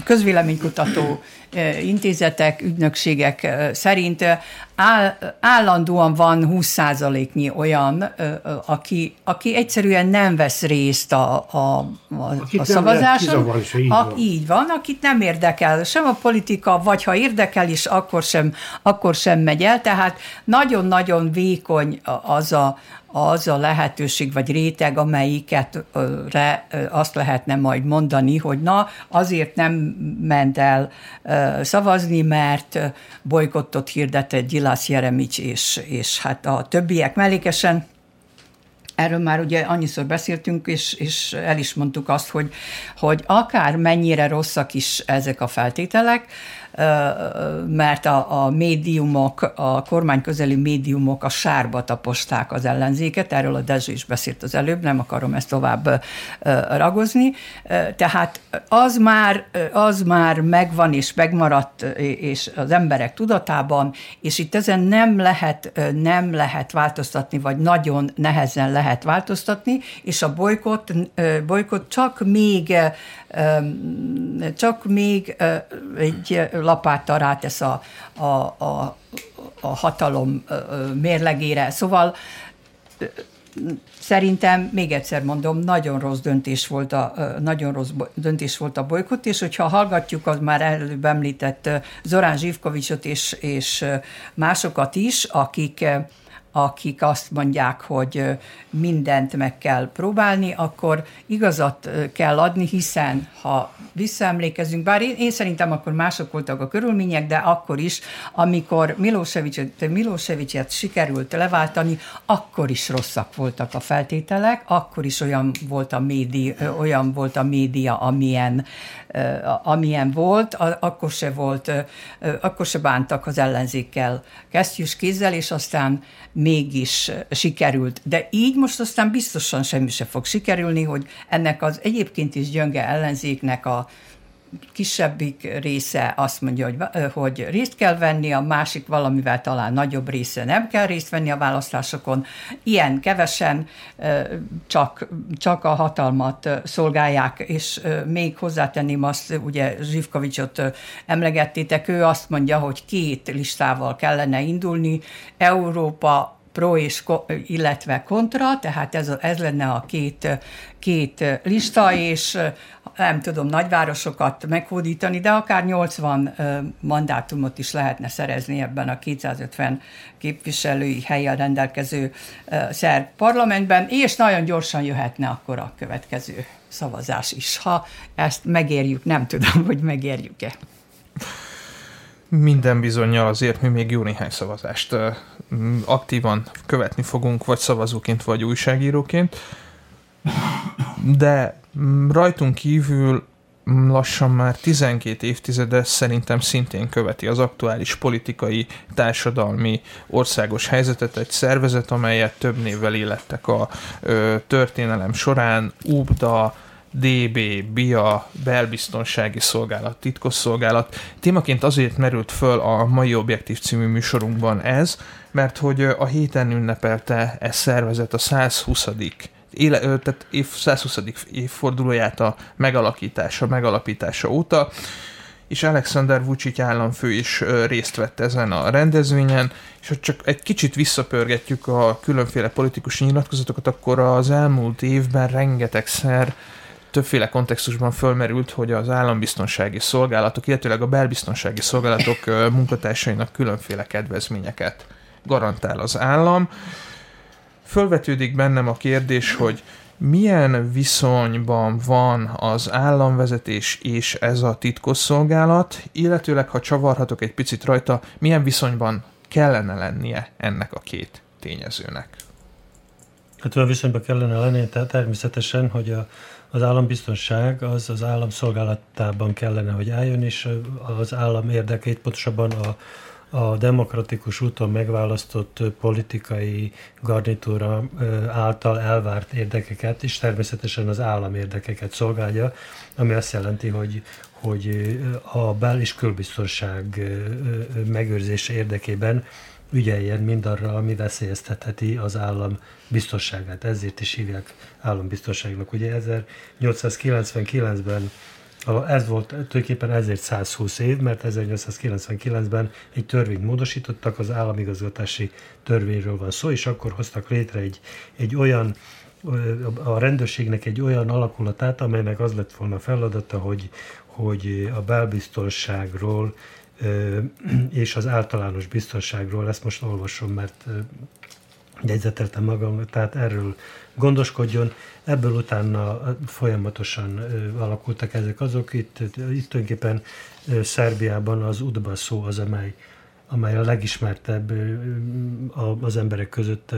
Speaker 2: közvéleménykutató intézetek, ügynökségek szerint áll, állandóan van 20%-nyi olyan, aki, aki egyszerűen nem vesz részt a, a, a, a szavazáson. így, a, van. így van, akit nem érdekel sem a politika, vagy ha érdekel is, akkor sem, akkor sem megy el. Tehát nagyon-nagyon vékony az a, az a lehetőség vagy réteg, amelyiket re, azt lehetne majd mondani, hogy na, azért nem ment el szavazni, mert bolykottot hirdetett Gyilász Jeremics és, és hát a többiek mellékesen. Erről már ugye annyiszor beszéltünk, és, és el is mondtuk azt, hogy, hogy akár mennyire rosszak is ezek a feltételek, mert a, a médiumok, a kormány közeli médiumok a sárba taposták az ellenzéket, erről a Dezső is beszélt az előbb, nem akarom ezt tovább ragozni. Tehát az már, az már megvan és megmaradt, és az emberek tudatában, és itt ezen nem lehet, nem lehet változtatni, vagy nagyon nehezen lehet változtatni, és a bolykott, bolykott csak még csak még egy lapáttal rátesz a, a, a, a hatalom mérlegére. Szóval szerintem, még egyszer mondom, nagyon rossz döntés volt a, nagyon rossz döntés volt a bolykott, és hogyha hallgatjuk az már előbb említett Zorán Zsivkovicsot és, és másokat is, akik akik azt mondják, hogy mindent meg kell próbálni, akkor igazat kell adni, hiszen ha visszaemlékezünk, bár én, én szerintem akkor mások voltak a körülmények, de akkor is, amikor Milosevic-et, sikerült leváltani, akkor is rosszak voltak a feltételek, akkor is olyan volt a média, olyan volt a média amilyen, amilyen volt, akkor se volt, akkor se bántak az ellenzékkel kesztyűs kézzel, és aztán mégis sikerült. De így most aztán biztosan semmi se fog sikerülni, hogy ennek az egyébként is gyönge ellenzéknek a kisebbik része azt mondja, hogy, hogy részt kell venni, a másik valamivel talán nagyobb része nem kell részt venni a választásokon. Ilyen kevesen csak, csak a hatalmat szolgálják, és még hozzátenném azt, ugye Zsivkovicsot emlegettétek, ő azt mondja, hogy két listával kellene indulni, Európa pro és illetve kontra, tehát ez, ez lenne a két, két lista, és nem tudom, nagyvárosokat meghódítani, de akár 80 mandátumot is lehetne szerezni ebben a 250 képviselői helyen rendelkező szerb parlamentben, és nagyon gyorsan jöhetne akkor a következő szavazás is, ha ezt megérjük, nem tudom, hogy megérjük-e.
Speaker 1: Minden bizonyal azért mi még jó néhány szavazást aktívan követni fogunk, vagy szavazóként, vagy újságíróként. De rajtunk kívül lassan már 12 évtizede szerintem szintén követi az aktuális politikai, társadalmi, országos helyzetet egy szervezet, amelyet több névvel illettek a ö, történelem során, UBDA, DB, BIA, belbiztonsági szolgálat, titkosszolgálat. Témaként azért merült föl a mai Objektív című műsorunkban ez, mert hogy a héten ünnepelte ez szervezet a 120 éle, tehát év, 120. évfordulóját a megalakítása, megalapítása óta, és Alexander Vucic államfő is részt vett ezen a rendezvényen, és hogy csak egy kicsit visszapörgetjük a különféle politikus nyilatkozatokat, akkor az elmúlt évben rengetegszer többféle kontextusban fölmerült, hogy az állambiztonsági szolgálatok, illetőleg a belbiztonsági szolgálatok munkatársainak különféle kedvezményeket garantál az állam. Fölvetődik bennem a kérdés, hogy milyen viszonyban van az államvezetés és ez a titkosszolgálat, illetőleg, ha csavarhatok egy picit rajta, milyen viszonyban kellene lennie ennek a két tényezőnek?
Speaker 4: Hát olyan viszonyban kellene lennie, tehát természetesen, hogy a, az állambiztonság az az állam szolgálatában kellene, hogy álljon, és az állam érdekét, pontosabban a, a demokratikus úton megválasztott politikai garnitúra által elvárt érdekeket, és természetesen az állam érdekeket szolgálja, ami azt jelenti, hogy, hogy a bel- és külbiztonság megőrzése érdekében ügyeljen mindarra, ami veszélyeztetheti az állam biztonságát. Ezért is hívják állambiztonságnak. Ugye 1899-ben Ez volt tulajdonképpen ezért 120 év, mert 1899-ben egy törvényt módosítottak, az államigazgatási törvényről van szó, és akkor hoztak létre egy, egy olyan a rendőrségnek egy olyan alakulatát, amelynek az lett volna feladata, hogy, hogy a belbiztonságról és az általános biztonságról, ezt most olvasom, mert jegyzeteltem magam, tehát erről gondoskodjon. Ebből utána folyamatosan alakultak ezek azok. Itt, itt tulajdonképpen Szerbiában az UDBA szó az, amely, amely a legismertebb az emberek között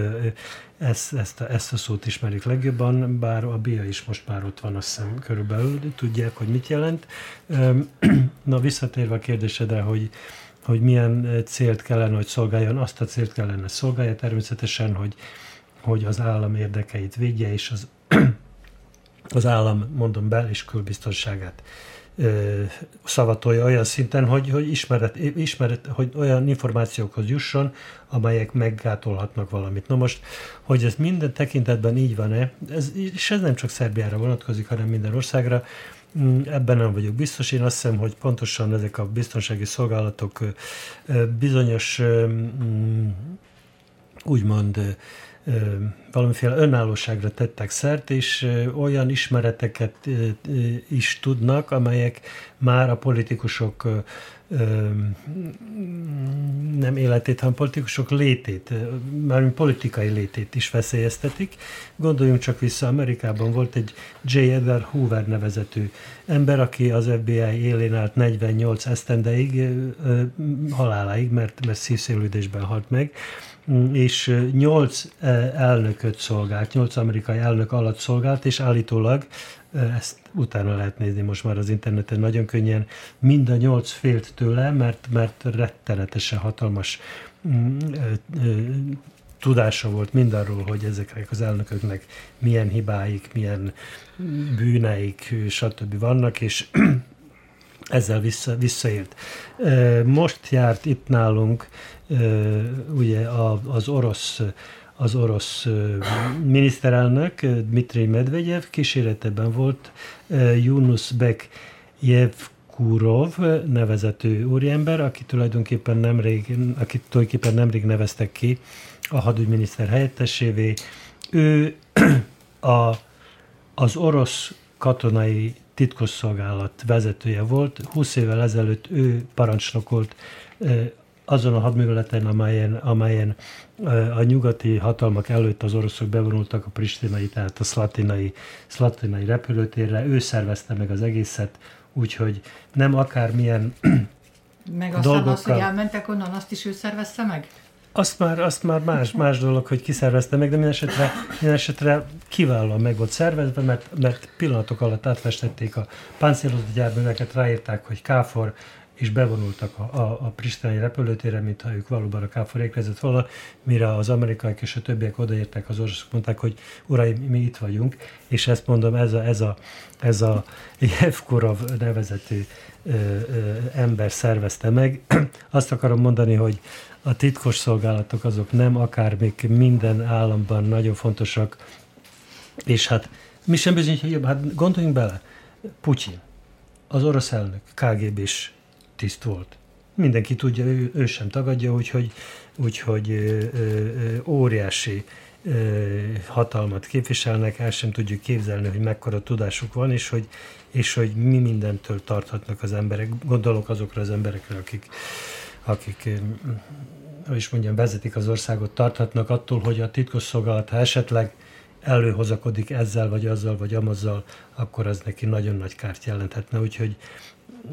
Speaker 4: ezt, ezt, a, ezt a szót ismerik legjobban, bár a BIA is most már ott van, azt hiszem körülbelül, tudják, hogy mit jelent. Na, visszatérve a kérdésedre, hogy, hogy milyen célt kellene, hogy szolgáljon, azt a célt kellene szolgálja természetesen, hogy, hogy az állam érdekeit védje, és az, az állam, mondom, bel- és külbiztonságát szavatolja olyan szinten, hogy, hogy ismeret, ismeret, hogy olyan információkhoz jusson, amelyek meggátolhatnak valamit. Na most, hogy ez minden tekintetben így van-e, ez, és ez nem csak Szerbiára vonatkozik, hanem minden országra, mm, Ebben nem vagyok biztos. Én azt hiszem, hogy pontosan ezek a biztonsági szolgálatok bizonyos mm, úgymond valamiféle önállóságra tettek szert, és olyan ismereteket is tudnak, amelyek már a politikusok nem életét, hanem politikusok létét, már politikai létét is veszélyeztetik. Gondoljunk csak vissza, Amerikában volt egy J. Edgar Hoover nevezetű ember, aki az FBI élén állt 48 esztendeig, haláláig, mert, mert szívszélődésben halt meg, és nyolc elnököt szolgált, nyolc amerikai elnök alatt szolgált, és állítólag ezt utána lehet nézni most már az interneten nagyon könnyen, mind a nyolc félt tőle, mert, mert rettenetesen hatalmas mm, tudása volt mindarról, hogy ezeknek az elnököknek milyen hibáik, milyen bűneik, stb. vannak, és ezzel vissza, visszaért. Most járt itt nálunk ugye az orosz az orosz miniszterelnök Dmitri Medvegyev kíséretében volt Yunus Bek Jevkurov nevezető úriember, aki tulajdonképpen nemrég, aki tulajdonképpen nemrég neveztek ki a hadügyminiszter helyettesévé. Ő a, az orosz katonai titkosszolgálat vezetője volt. 20 évvel ezelőtt ő parancsnokolt azon a hadműveleten, amelyen, amelyen a nyugati hatalmak előtt az oroszok bevonultak a pristinai, tehát a szlatinai, szlatinai repülőtérre, ő szervezte meg az egészet, úgyhogy nem akármilyen
Speaker 2: Meg aztán dolgokkal... az, hogy elmentek onnan, azt is ő szervezte meg?
Speaker 4: Azt már, azt már más, más dolog, hogy kiszervezte meg, de minden esetre, minden esetre kiválóan meg volt szervezve, mert, mert pillanatok alatt átfestették a páncélozott gyárműveket, ráírták, hogy Káfor, és bevonultak a, a, a Pristinai repülőtérre, mintha ők valóban a Káfor érkezett volna, mire az amerikaiak és a többiek odaértek, az oroszok mondták, hogy uraim, mi itt vagyunk, és ezt mondom, ez a, ez a, ez a Jevkorov nevezetű ö, ö, ember szervezte meg. Azt akarom mondani, hogy a titkos szolgálatok azok nem akármik minden államban nagyon fontosak, és hát mi sem bizonyítja, hát gondoljunk bele, Putyin, az orosz elnök, KGB-s tiszt volt. Mindenki tudja, ő, ő sem tagadja, úgyhogy, úgyhogy ö, ö, óriási hatalmat képviselnek, el sem tudjuk képzelni, hogy mekkora tudásuk van, és hogy, és hogy mi mindentől tarthatnak az emberek. Gondolok azokra az emberekre, akik, akik hogy is mondjam, vezetik az országot, tarthatnak attól, hogy a titkosszolgálat, ha esetleg előhozakodik ezzel, vagy azzal, vagy amazzal, akkor az neki nagyon nagy kárt jelenthetne. Úgyhogy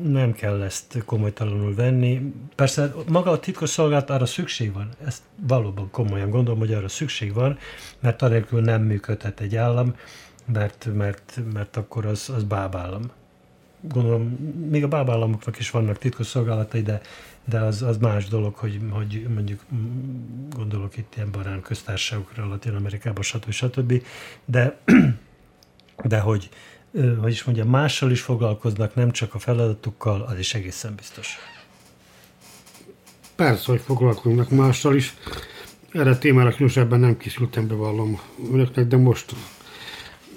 Speaker 4: nem kell ezt komolytalanul venni. Persze maga a titkos szolgálat arra szükség van, ezt valóban komolyan gondolom, hogy arra szükség van, mert anélkül nem működhet egy állam, mert, mert, mert akkor az, az bábállam. Gondolom, még a bábállamoknak is vannak titkos szolgálatai, de, de az, az más dolog, hogy, hogy mondjuk gondolok itt ilyen barán köztársaságokra, Latin Amerikában, stb. stb. De, de hogy, hogy is mondjam, mással is foglalkoznak, nem csak a feladatukkal, az is egészen biztos.
Speaker 3: Persze, hogy foglalkoznak mással is. Erre a témára különösebben nem készültem, bevallom önöknek, de most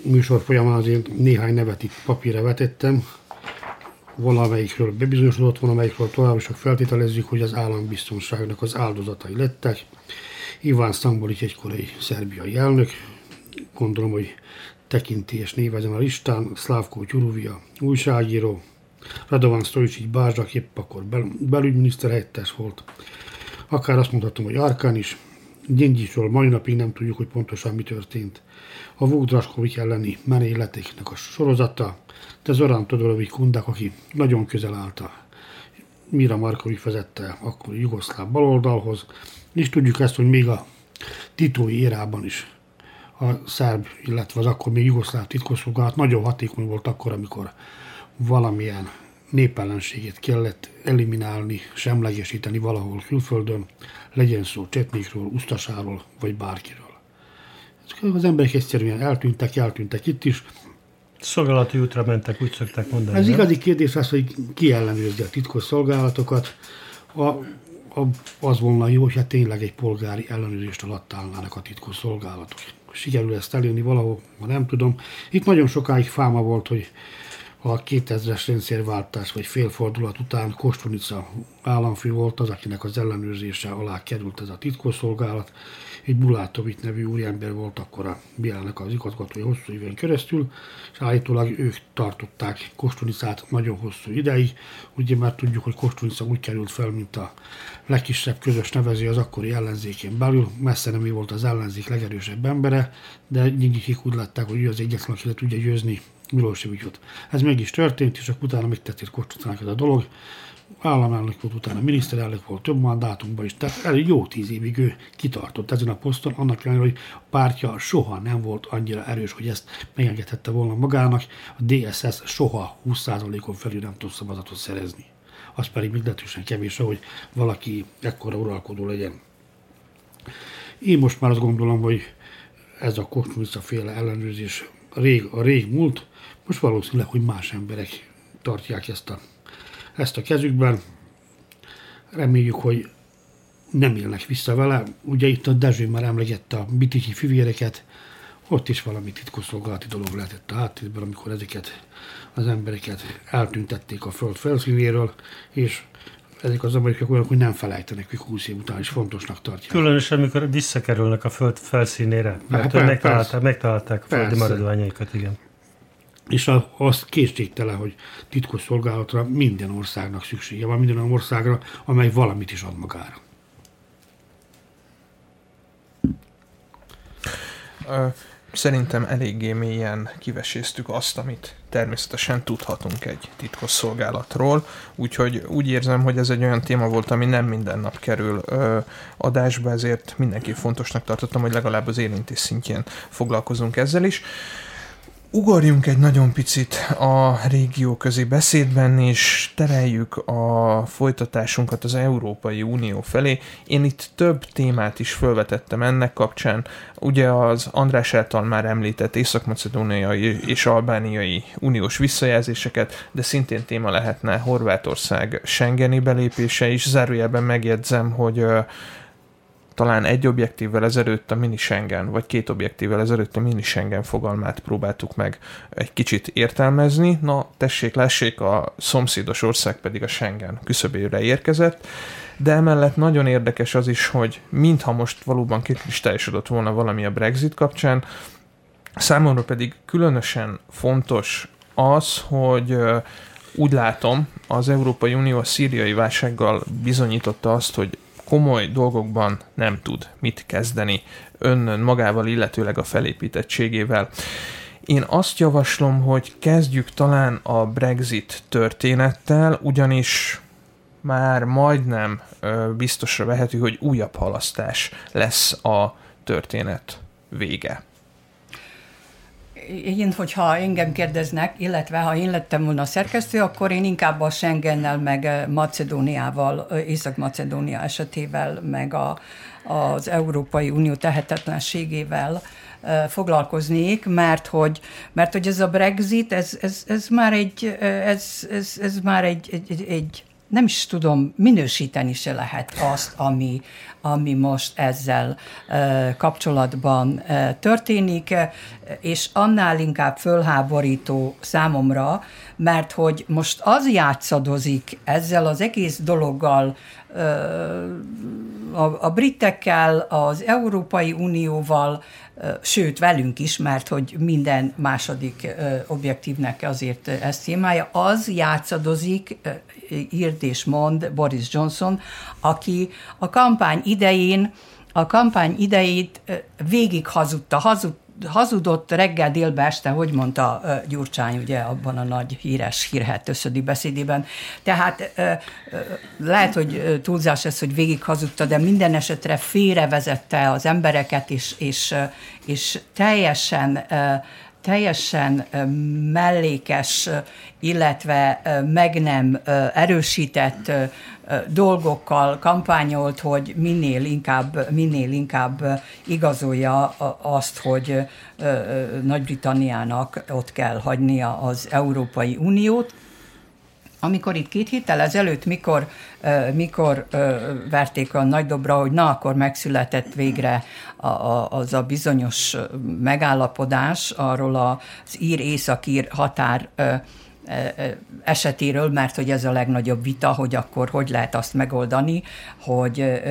Speaker 3: műsor folyamán azért néhány nevet itt papírra vetettem. valamelyikről bebizonyosodott, valamelyikről tovább csak feltételezzük, hogy az állambiztonságnak az áldozatai lettek. Iván Stambolic egykori szerbiai elnök, gondolom, hogy tekintélyes név ezen a listán, Szlávkó Gyuruvia újságíró, Radovan Stojicic Bázsak épp akkor bel- belügyminiszter helyettes volt. Akár azt mondhatom, hogy Arkán is. Gyingyisról mai napig nem tudjuk, hogy pontosan mi történt. A Vugdraskovic elleni merényleteknek a sorozata, de Zoran Todorovic Kundák, aki nagyon közel állt a Mira Markovic vezette akkor jugoszláv baloldalhoz, és tudjuk ezt, hogy még a titói érában is a szerb, illetve az akkor még jugoszláv titkosszolgálat nagyon hatékony volt akkor, amikor valamilyen népellenségét kellett eliminálni, semlegesíteni valahol külföldön, legyen szó csetnikről, ustasáról, vagy bárkiről. Ezek az emberek egyszerűen eltűntek, eltűntek itt is.
Speaker 4: Szolgálati útra mentek, úgy szokták mondani.
Speaker 3: Ez
Speaker 4: nem?
Speaker 3: igazi kérdés az, hogy ki ellenőrzi a titkos szolgálatokat. A, a, az volna jó, hogyha tényleg egy polgári ellenőrzést alatt állnának a titkos szolgálatok. Sikerül ezt elérni valahol, ma nem tudom. Itt nagyon sokáig fáma volt, hogy a 2000-es rendszerváltás vagy félfordulat után Kostunica államfő volt az, akinek az ellenőrzése alá került ez a titkosszolgálat. Egy Bulátovic nevű úriember volt akkor a Bielának az igazgatója hosszú éven keresztül, és állítólag ők tartották Kostunicát nagyon hosszú ideig. Ugye már tudjuk, hogy Kostunica úgy került fel, mint a legkisebb közös nevező az akkori ellenzékén belül. Messze nem ő volt az ellenzék legerősebb embere, de nyingikik úgy látták, hogy ő az egyetlen, aki le tudja győzni Milosevicsot. Ez meg is történt, és akkor utána megtették Kostunicának ez a dolog. Államelnök volt, utána miniszterelnök volt több mandátumban is, tehát elég jó tíz évig ő kitartott ezen a poszton, annak ellenére, hogy a pártja soha nem volt annyira erős, hogy ezt megengedhette volna magának, a DSS soha 20%-on felül nem tud szavazatot szerezni. Az pedig meglehetősen kevés, hogy valaki ekkora uralkodó legyen. Én most már azt gondolom, hogy ez a Kostunica féle ellenőrzés rég, a rég múlt, most valószínűleg, hogy más emberek tartják ezt a, ezt a kezükben. Reméljük, hogy nem élnek vissza vele. Ugye itt a Dezső már emlegette a bitiki fivéreket, ott is valami titkosszolgálati dolog lehetett a háttérben, amikor ezeket az embereket eltüntették a föld felszínéről, és ezek az amerikaiak olyanok, hogy nem felejtenek, hogy 20 év után is fontosnak tartják.
Speaker 4: Különösen, amikor visszakerülnek a föld felszínére, mert
Speaker 3: persze,
Speaker 4: megtalálták, megtalálták a földi
Speaker 3: Persze.
Speaker 4: maradványaikat, igen.
Speaker 3: És az kétségtelen, hogy titkos szolgálatra minden országnak szüksége van, minden olyan országra, amely valamit is ad magára.
Speaker 1: Ö, Szerintem eléggé mélyen kiveséztük azt, amit természetesen tudhatunk egy titkos szolgálatról, úgyhogy úgy érzem, hogy ez egy olyan téma volt, ami nem minden nap kerül ö, adásba, ezért mindenki fontosnak tartottam, hogy legalább az érintés szintjén foglalkozunk ezzel is. Ugorjunk egy nagyon picit a régió közi beszédben, és tereljük a folytatásunkat az Európai Unió felé. Én itt több témát is felvetettem ennek kapcsán. Ugye az András által már említett észak-macedóniai és albániai uniós visszajelzéseket, de szintén téma lehetne Horvátország Schengeni belépése is. Zárójelben megjegyzem, hogy talán egy objektívvel ezelőtt a mini Schengen, vagy két objektívvel ezelőtt a mini Schengen fogalmát próbáltuk meg egy kicsit értelmezni. Na, tessék, lássék, a szomszédos ország pedig a Schengen küszöbére érkezett, de emellett nagyon érdekes az is, hogy mintha most valóban kikristályosodott volna valami a Brexit kapcsán, számomra pedig különösen fontos az, hogy úgy látom, az Európai Unió a szíriai válsággal bizonyította azt, hogy komoly dolgokban nem tud mit kezdeni önnön magával, illetőleg a felépítettségével. Én azt javaslom, hogy kezdjük talán a Brexit történettel, ugyanis már majdnem biztosra vehető, hogy újabb halasztás lesz a történet vége.
Speaker 2: Én, hogyha engem kérdeznek, illetve ha én lettem volna szerkesztő, akkor én inkább a Schengennel, meg eh, Macedóniával, eh, Észak-Macedónia esetével, meg a, az Európai Unió tehetetlenségével eh, foglalkoznék, mert hogy, mert hogy ez a Brexit, ez, ez, ez már egy, ez, ez, ez már egy, egy, egy, egy nem is tudom, minősíteni se lehet azt, ami, ami most ezzel kapcsolatban történik, és annál inkább fölháborító számomra, mert hogy most az játszadozik ezzel az egész dologgal, a, a britekkel, az Európai Unióval, sőt velünk is, mert hogy minden második objektívnek azért ez témája, az játszadozik, írt és mond Boris Johnson, aki a kampány idején a kampány idejét végig hazudta, hazudta hazudott reggel, délbe, este, hogy mondta Gyurcsány ugye abban a nagy híres hírhet összödi beszédében. Tehát lehet, hogy túlzás ez, hogy végig hazudta, de minden esetre félrevezette az embereket, és, és, és teljesen teljesen mellékes, illetve meg nem erősített dolgokkal kampányolt, hogy minél inkább, minél inkább igazolja azt, hogy Nagy-Britanniának ott kell hagynia az Európai Uniót. Amikor itt két héttel ezelőtt, mikor, mikor verték a nagy dobra, hogy na, akkor megszületett végre az a bizonyos megállapodás arról az ír-északír határ esetéről, mert hogy ez a legnagyobb vita, hogy akkor hogy lehet azt megoldani, hogy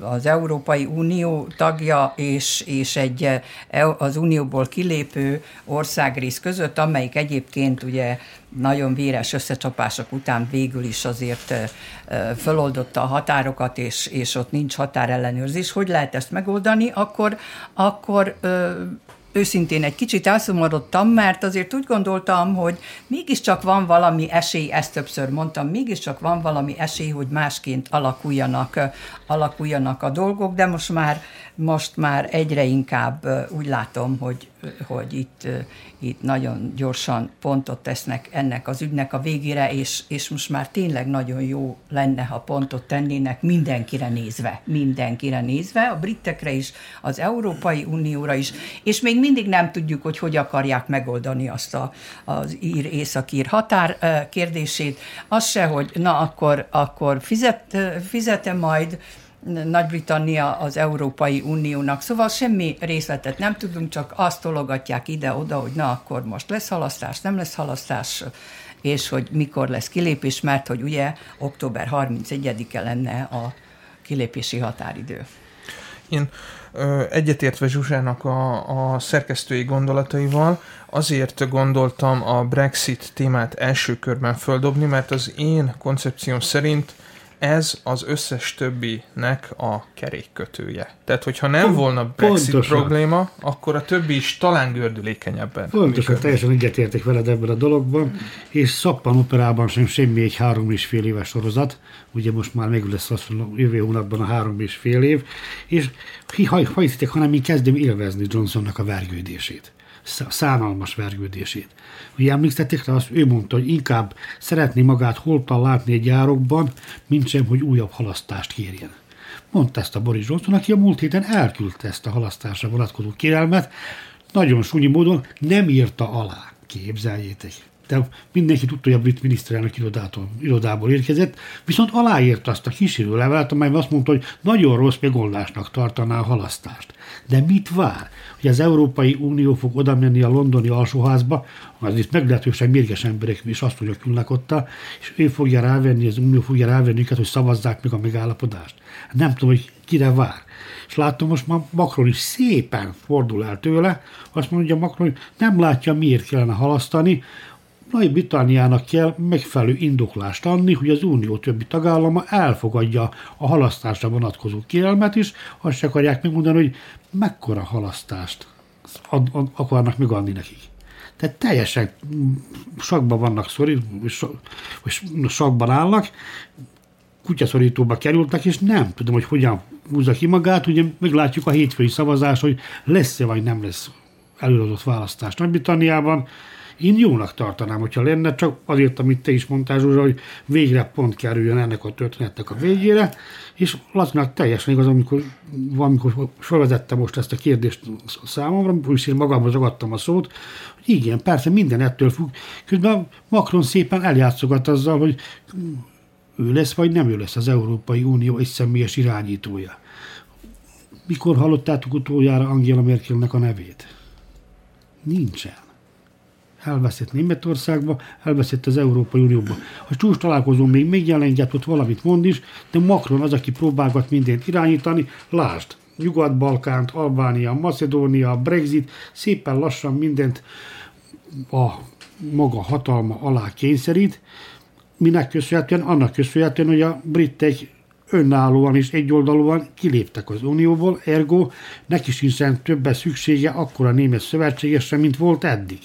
Speaker 2: az Európai Unió tagja és, és egy e, az Unióból kilépő országrész között, amelyik egyébként ugye nagyon véres összecsapások után végül is azért föloldotta a határokat, és, és ott nincs határellenőrzés. Hogy lehet ezt megoldani? Akkor, akkor őszintén egy kicsit elszomorodtam, mert azért úgy gondoltam, hogy mégiscsak van valami esély, ezt többször mondtam, mégiscsak van valami esély, hogy másként alakuljanak, alakuljanak a dolgok, de most már, most már egyre inkább úgy látom, hogy, hogy itt, itt nagyon gyorsan pontot tesznek ennek az ügynek a végére, és, és most már tényleg nagyon jó lenne, ha pontot tennének mindenkire nézve, mindenkire nézve, a britekre is, az Európai Unióra is, és még mindig nem tudjuk, hogy hogy akarják megoldani azt a, az ír-északír határ kérdését. Az se, hogy na akkor, akkor fizet, fizetem majd, nagy-Britannia az Európai Uniónak. Szóval semmi részletet nem tudunk, csak azt tologatják ide-oda, hogy na akkor most lesz halasztás, nem lesz halasztás, és hogy mikor lesz kilépés, mert hogy ugye október 31-e lenne a kilépési határidő.
Speaker 1: Én egyetértve Zsuzsának a, a szerkesztői gondolataival, azért gondoltam a Brexit témát első körben földobni, mert az én koncepcióm szerint ez az összes többinek a kerékkötője. Tehát, hogyha nem Pont, volna Brexit pontosan. probléma, akkor a többi is talán gördülékenyebben.
Speaker 3: Pontosan, teljesen egyetértek veled ebben a dologban, és Szappan operában sem semmi egy három és fél éves sorozat, ugye most már meg lesz az jövő hónapban a három és fél év, és ha, ha hanem én kezdem élvezni Johnsonnak a vergődését szánalmas vergődését. Ugye emlékeztetek rá, ő mondta, hogy inkább szeretné magát holtan látni egy járokban, mint sem, hogy újabb halasztást kérjen. Mondta ezt a Boris Johnson, aki a múlt héten elküldte ezt a halasztásra vonatkozó kérelmet, nagyon súnyi módon nem írta alá. Képzeljétek de mindenki tudta, hogy a brit miniszterelnök irodától, irodából érkezett, viszont aláírta azt a kísérő levelet, amelyben azt mondta, hogy nagyon rossz megoldásnak tartaná a halasztást. De mit vár? Hogy az Európai Unió fog oda menni a londoni alsóházba, az itt meglehetősen mérges emberek is azt mondja, ülnek ott, és ő fogja rávenni, az Unió fogja rávenni őket, hogy szavazzák meg a megállapodást. Nem tudom, hogy kire vár. És látom, most már Macron is szépen fordul el tőle, azt mondja Macron, hogy nem látja, miért kellene halasztani, nagy-Britanniának kell megfelelő indoklást adni, hogy az Unió többi tagállama elfogadja a halasztásra vonatkozó kérelmet is, azt se akarják megmondani, hogy mekkora halasztást ad, ad, akarnak megadni nekik. Tehát teljesen sakban vannak szori, és sakban állnak, kutyaszorítóba kerültek, és nem tudom, hogy hogyan húzza ki magát. Ugye meglátjuk a hétfői szavazás, hogy lesz-e vagy nem lesz előadott választás Nagy-Britanniában. Én jónak tartanám, hogyha lenne, csak azért, amit te is mondtál, Zsuzsa, hogy végre pont kerüljön ennek a történetnek a végére, és Lacinak teljesen igaz, amikor valamikor felvezettem most ezt a kérdést számomra, és én magamhoz ragadtam a szót, hogy igen, persze minden ettől függ. Közben Macron szépen eljátszogat azzal, hogy ő lesz, vagy nem ő lesz az Európai Unió egy személyes irányítója. Mikor hallottátok utoljára Angela Merkelnek a nevét? Nincsen. Elveszett Németországba, elveszett az Európai Unióba. A csúcs találkozón még megjelentett valamit mond is, de Macron az, aki próbálgat mindent irányítani, lásd, Nyugat-Balkánt, Albánia, Macedónia, Brexit, szépen lassan mindent a maga hatalma alá kényszerít, minek köszönhetően? Annak köszönhetően, hogy a britek önállóan és egyoldalúan kiléptek az Unióból, ergo neki sincsen többet szüksége akkor a német szövetségesre, mint volt eddig.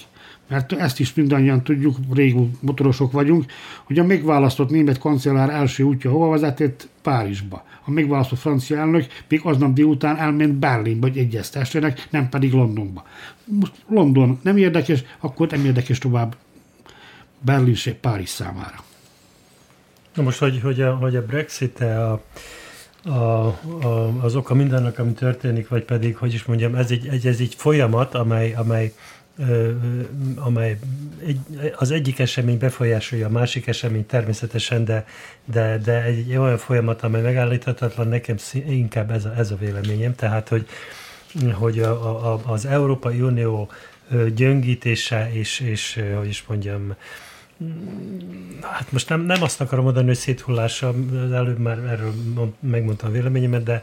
Speaker 3: Mert ezt is mindannyian tudjuk, régó motorosok vagyunk, hogy a megválasztott német kancellár első útja hova vezetett? Párizsba. A megválasztott francia elnök még aznap délután elment Berlinbe, hogy egyeztessenek, nem pedig Londonba. Most London nem érdekes, akkor nem érdekes tovább Berlin se Párizs számára.
Speaker 4: Na most, hogy, hogy, a, hogy a Brexit a, a, a, az oka mindennek, ami történik, vagy pedig, hogy is mondjam, ez egy, ez egy folyamat, amely, amely amely egy, az egyik esemény befolyásolja a másik esemény természetesen, de, de, de egy olyan folyamat, amely megállíthatatlan, nekem inkább ez a, ez a véleményem, tehát, hogy, hogy a, a, az Európai Unió gyöngítése és, és hogy is mondjam, hát most nem, nem azt akarom mondani, hogy széthullása, előbb már erről megmondtam a véleményemet, de,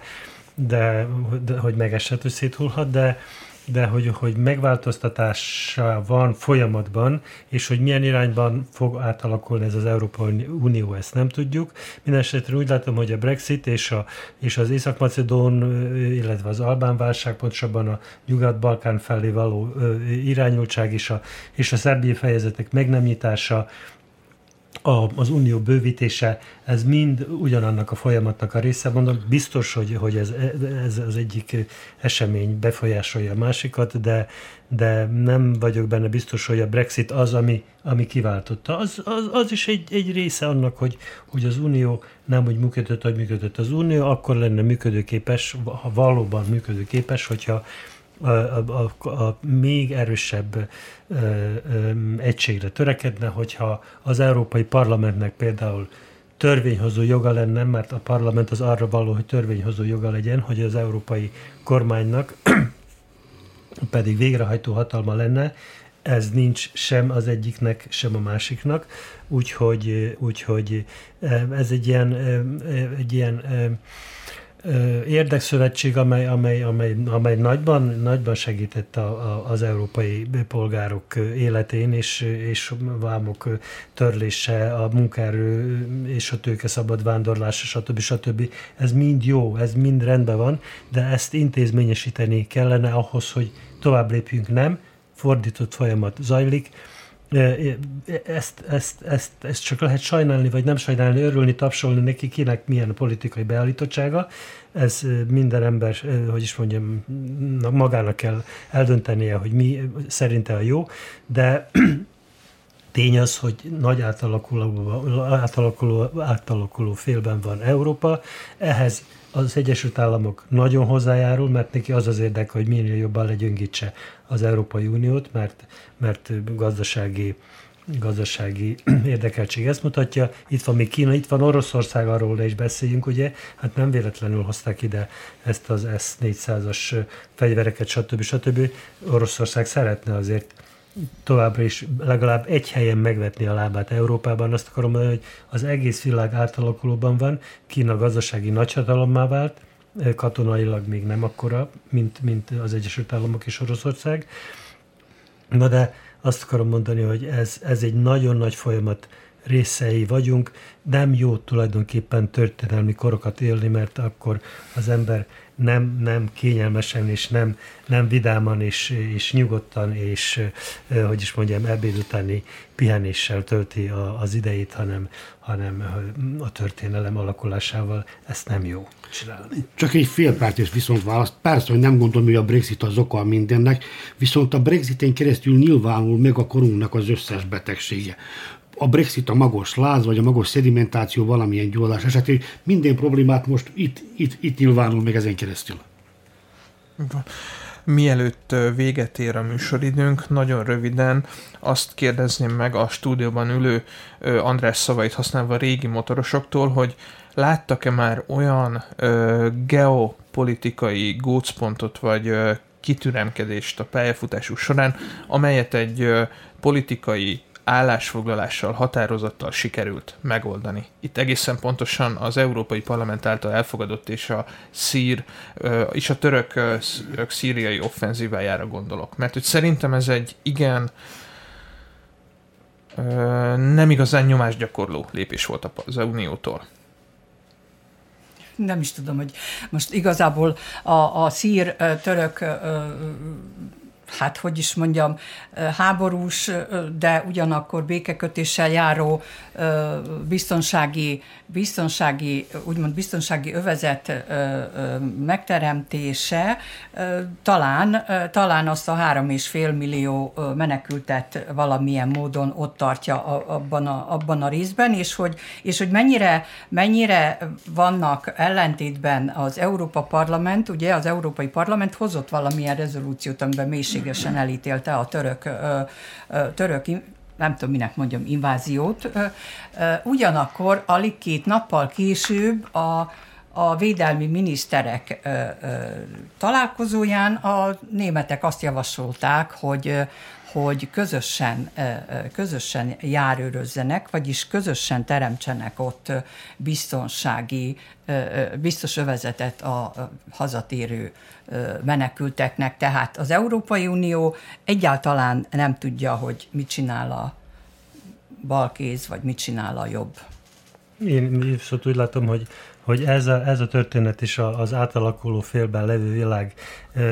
Speaker 4: de, de hogy megesett, hogy széthullhat, de, de hogy, hogy megváltoztatása van folyamatban, és hogy milyen irányban fog átalakulni ez az Európai Unió, ezt nem tudjuk. Mindenesetre úgy látom, hogy a Brexit és, a, és az Észak-Macedón, illetve az Albán válság, pontosabban a Nyugat-Balkán felé való irányultság és a, és a szerbiai fejezetek meg nem a, az unió bővítése, ez mind ugyanannak a folyamatnak a része. Mondom, biztos, hogy, hogy ez, ez az egyik esemény befolyásolja a másikat, de, de nem vagyok benne biztos, hogy a Brexit az, ami, ami kiváltotta. Az, az, az is egy, egy része annak, hogy, hogy az unió nem úgy működött, hogy működött. Az unió akkor lenne működőképes, ha valóban működőképes, hogyha a, a, a, még erősebb ö, ö, egységre törekedne, hogyha az Európai Parlamentnek például törvényhozó joga lenne, mert a parlament az arra való, hogy törvényhozó joga legyen, hogy az európai kormánynak pedig végrehajtó hatalma lenne, ez nincs sem az egyiknek, sem a másiknak, úgyhogy, úgyhogy ez egy ilyen, egy ilyen érdekszövetség, amely, amely, amely, amely nagyban, nagyban segített a, a, az európai polgárok életén, és, és vámok törlése, a munkaerő és a tőke szabad vándorlása, stb. stb. Ez mind jó, ez mind rendben van, de ezt intézményesíteni kellene ahhoz, hogy tovább lépjünk, nem, fordított folyamat zajlik, ezt, ezt, ezt, ezt csak lehet sajnálni, vagy nem sajnálni, örülni, tapsolni neki, kinek milyen a politikai beállítottsága. Ez minden ember, hogy is mondjam, magának kell eldöntenie, hogy mi szerinte a jó, de Tény az, hogy nagy átalakuló, átalakuló, félben van Európa, ehhez az Egyesült Államok nagyon hozzájárul, mert neki az az érdeke, hogy minél jobban legyöngítse az Európai Uniót, mert, mert gazdasági gazdasági érdekeltség ezt mutatja. Itt van még Kína, itt van Oroszország, arról is beszéljünk, ugye? Hát nem véletlenül hozták ide ezt az S-400-as fegyvereket, stb. stb. Oroszország szeretne azért továbbra is legalább egy helyen megvetni a lábát Európában. Azt akarom mondani, hogy az egész világ átalakulóban van, Kína gazdasági nagyhatalommá vált, katonailag még nem akkora, mint, mint az Egyesült Államok és Oroszország. Na de azt akarom mondani, hogy ez, ez egy nagyon nagy folyamat részei vagyunk. Nem jó tulajdonképpen történelmi korokat élni, mert akkor az ember nem, nem kényelmesen és nem, nem vidáman és, és nyugodtan és, hogy is mondjam, ebéd utáni pihenéssel tölti a, az idejét, hanem, hanem a történelem alakulásával. Ezt nem jó csinálni.
Speaker 3: Csak egy fél perc és viszont választ. Persze, hogy nem gondolom, hogy a Brexit az oka mindennek, viszont a Brexiten keresztül nyilvánul meg a korunknak az összes betegsége a Brexit, a magos láz, vagy a magos szedimentáció valamilyen gyógyulás esetén minden problémát most itt, itt, itt nyilvánul meg ezen keresztül.
Speaker 1: Mielőtt véget ér a műsoridőnk, nagyon röviden azt kérdezném meg a stúdióban ülő András szavait használva régi motorosoktól, hogy láttak-e már olyan ö, geopolitikai gócpontot vagy ö, kitüremkedést a pályafutásuk során, amelyet egy ö, politikai állásfoglalással, határozattal sikerült megoldani. Itt egészen pontosan az Európai Parlament által elfogadott és a szír és a török szíriai offenzívájára gondolok. Mert hogy szerintem ez egy igen nem igazán nyomásgyakorló lépés volt az Uniótól
Speaker 2: nem is tudom, hogy most igazából a, a szír-török hát hogy is mondjam, háborús, de ugyanakkor békekötéssel járó biztonsági, biztonsági, úgymond biztonsági övezet megteremtése talán, talán azt a három és fél millió menekültet valamilyen módon ott tartja abban a, abban a részben, és hogy, és hogy mennyire, mennyire vannak ellentétben az Európa Parlament, ugye az Európai Parlament hozott valamilyen rezolúciót, amiben mélységesen elítélte a török, török nem tudom, minek mondjam, inváziót. Ugyanakkor alig két nappal később a, a védelmi miniszterek találkozóján a németek azt javasolták, hogy hogy közösen, közösen járőrözzenek, vagyis közösen teremtsenek ott biztonsági, biztos övezetet a hazatérő menekülteknek. Tehát az Európai Unió egyáltalán nem tudja, hogy mit csinál a balkéz, vagy mit csinál a jobb.
Speaker 4: Én viszont úgy látom, hogy hogy ez a, ez a történet is az átalakuló félben levő világ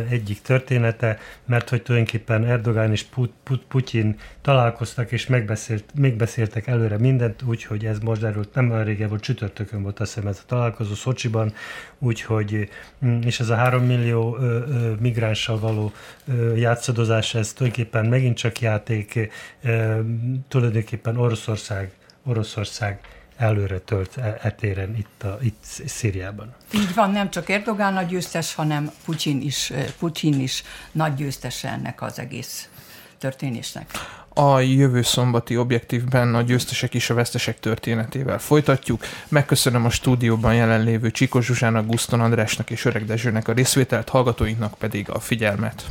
Speaker 4: egyik története, mert hogy tulajdonképpen Erdogán és Put, Put, Putyin találkoztak és megbeszélt, megbeszéltek előre mindent, úgyhogy ez most erről nem olyan régen volt, csütörtökön volt azt hiszem ez a találkozó Szocsiban, úgyhogy, mm, és ez a három millió ö, ö, migránssal való ö, játszadozás, ez tulajdonképpen megint csak játék, ö, tulajdonképpen Oroszország, Oroszország előre tölt e, etéren itt, a, itt Szíriában.
Speaker 2: Így van, nem csak Erdogán nagy győztes, hanem Putyin is, Putyin is nagy győztese ennek az egész történésnek.
Speaker 1: A jövő szombati objektívben a győztesek és a vesztesek történetével folytatjuk. Megköszönöm a stúdióban jelenlévő Csikos Zsuzsának, Guszton Andrásnak és Öreg Dezsőnek a részvételt, hallgatóinknak pedig a figyelmet.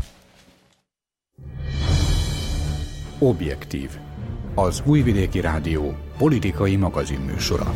Speaker 5: Objektív. Az Újvidéki Rádió politikai magazinműsora.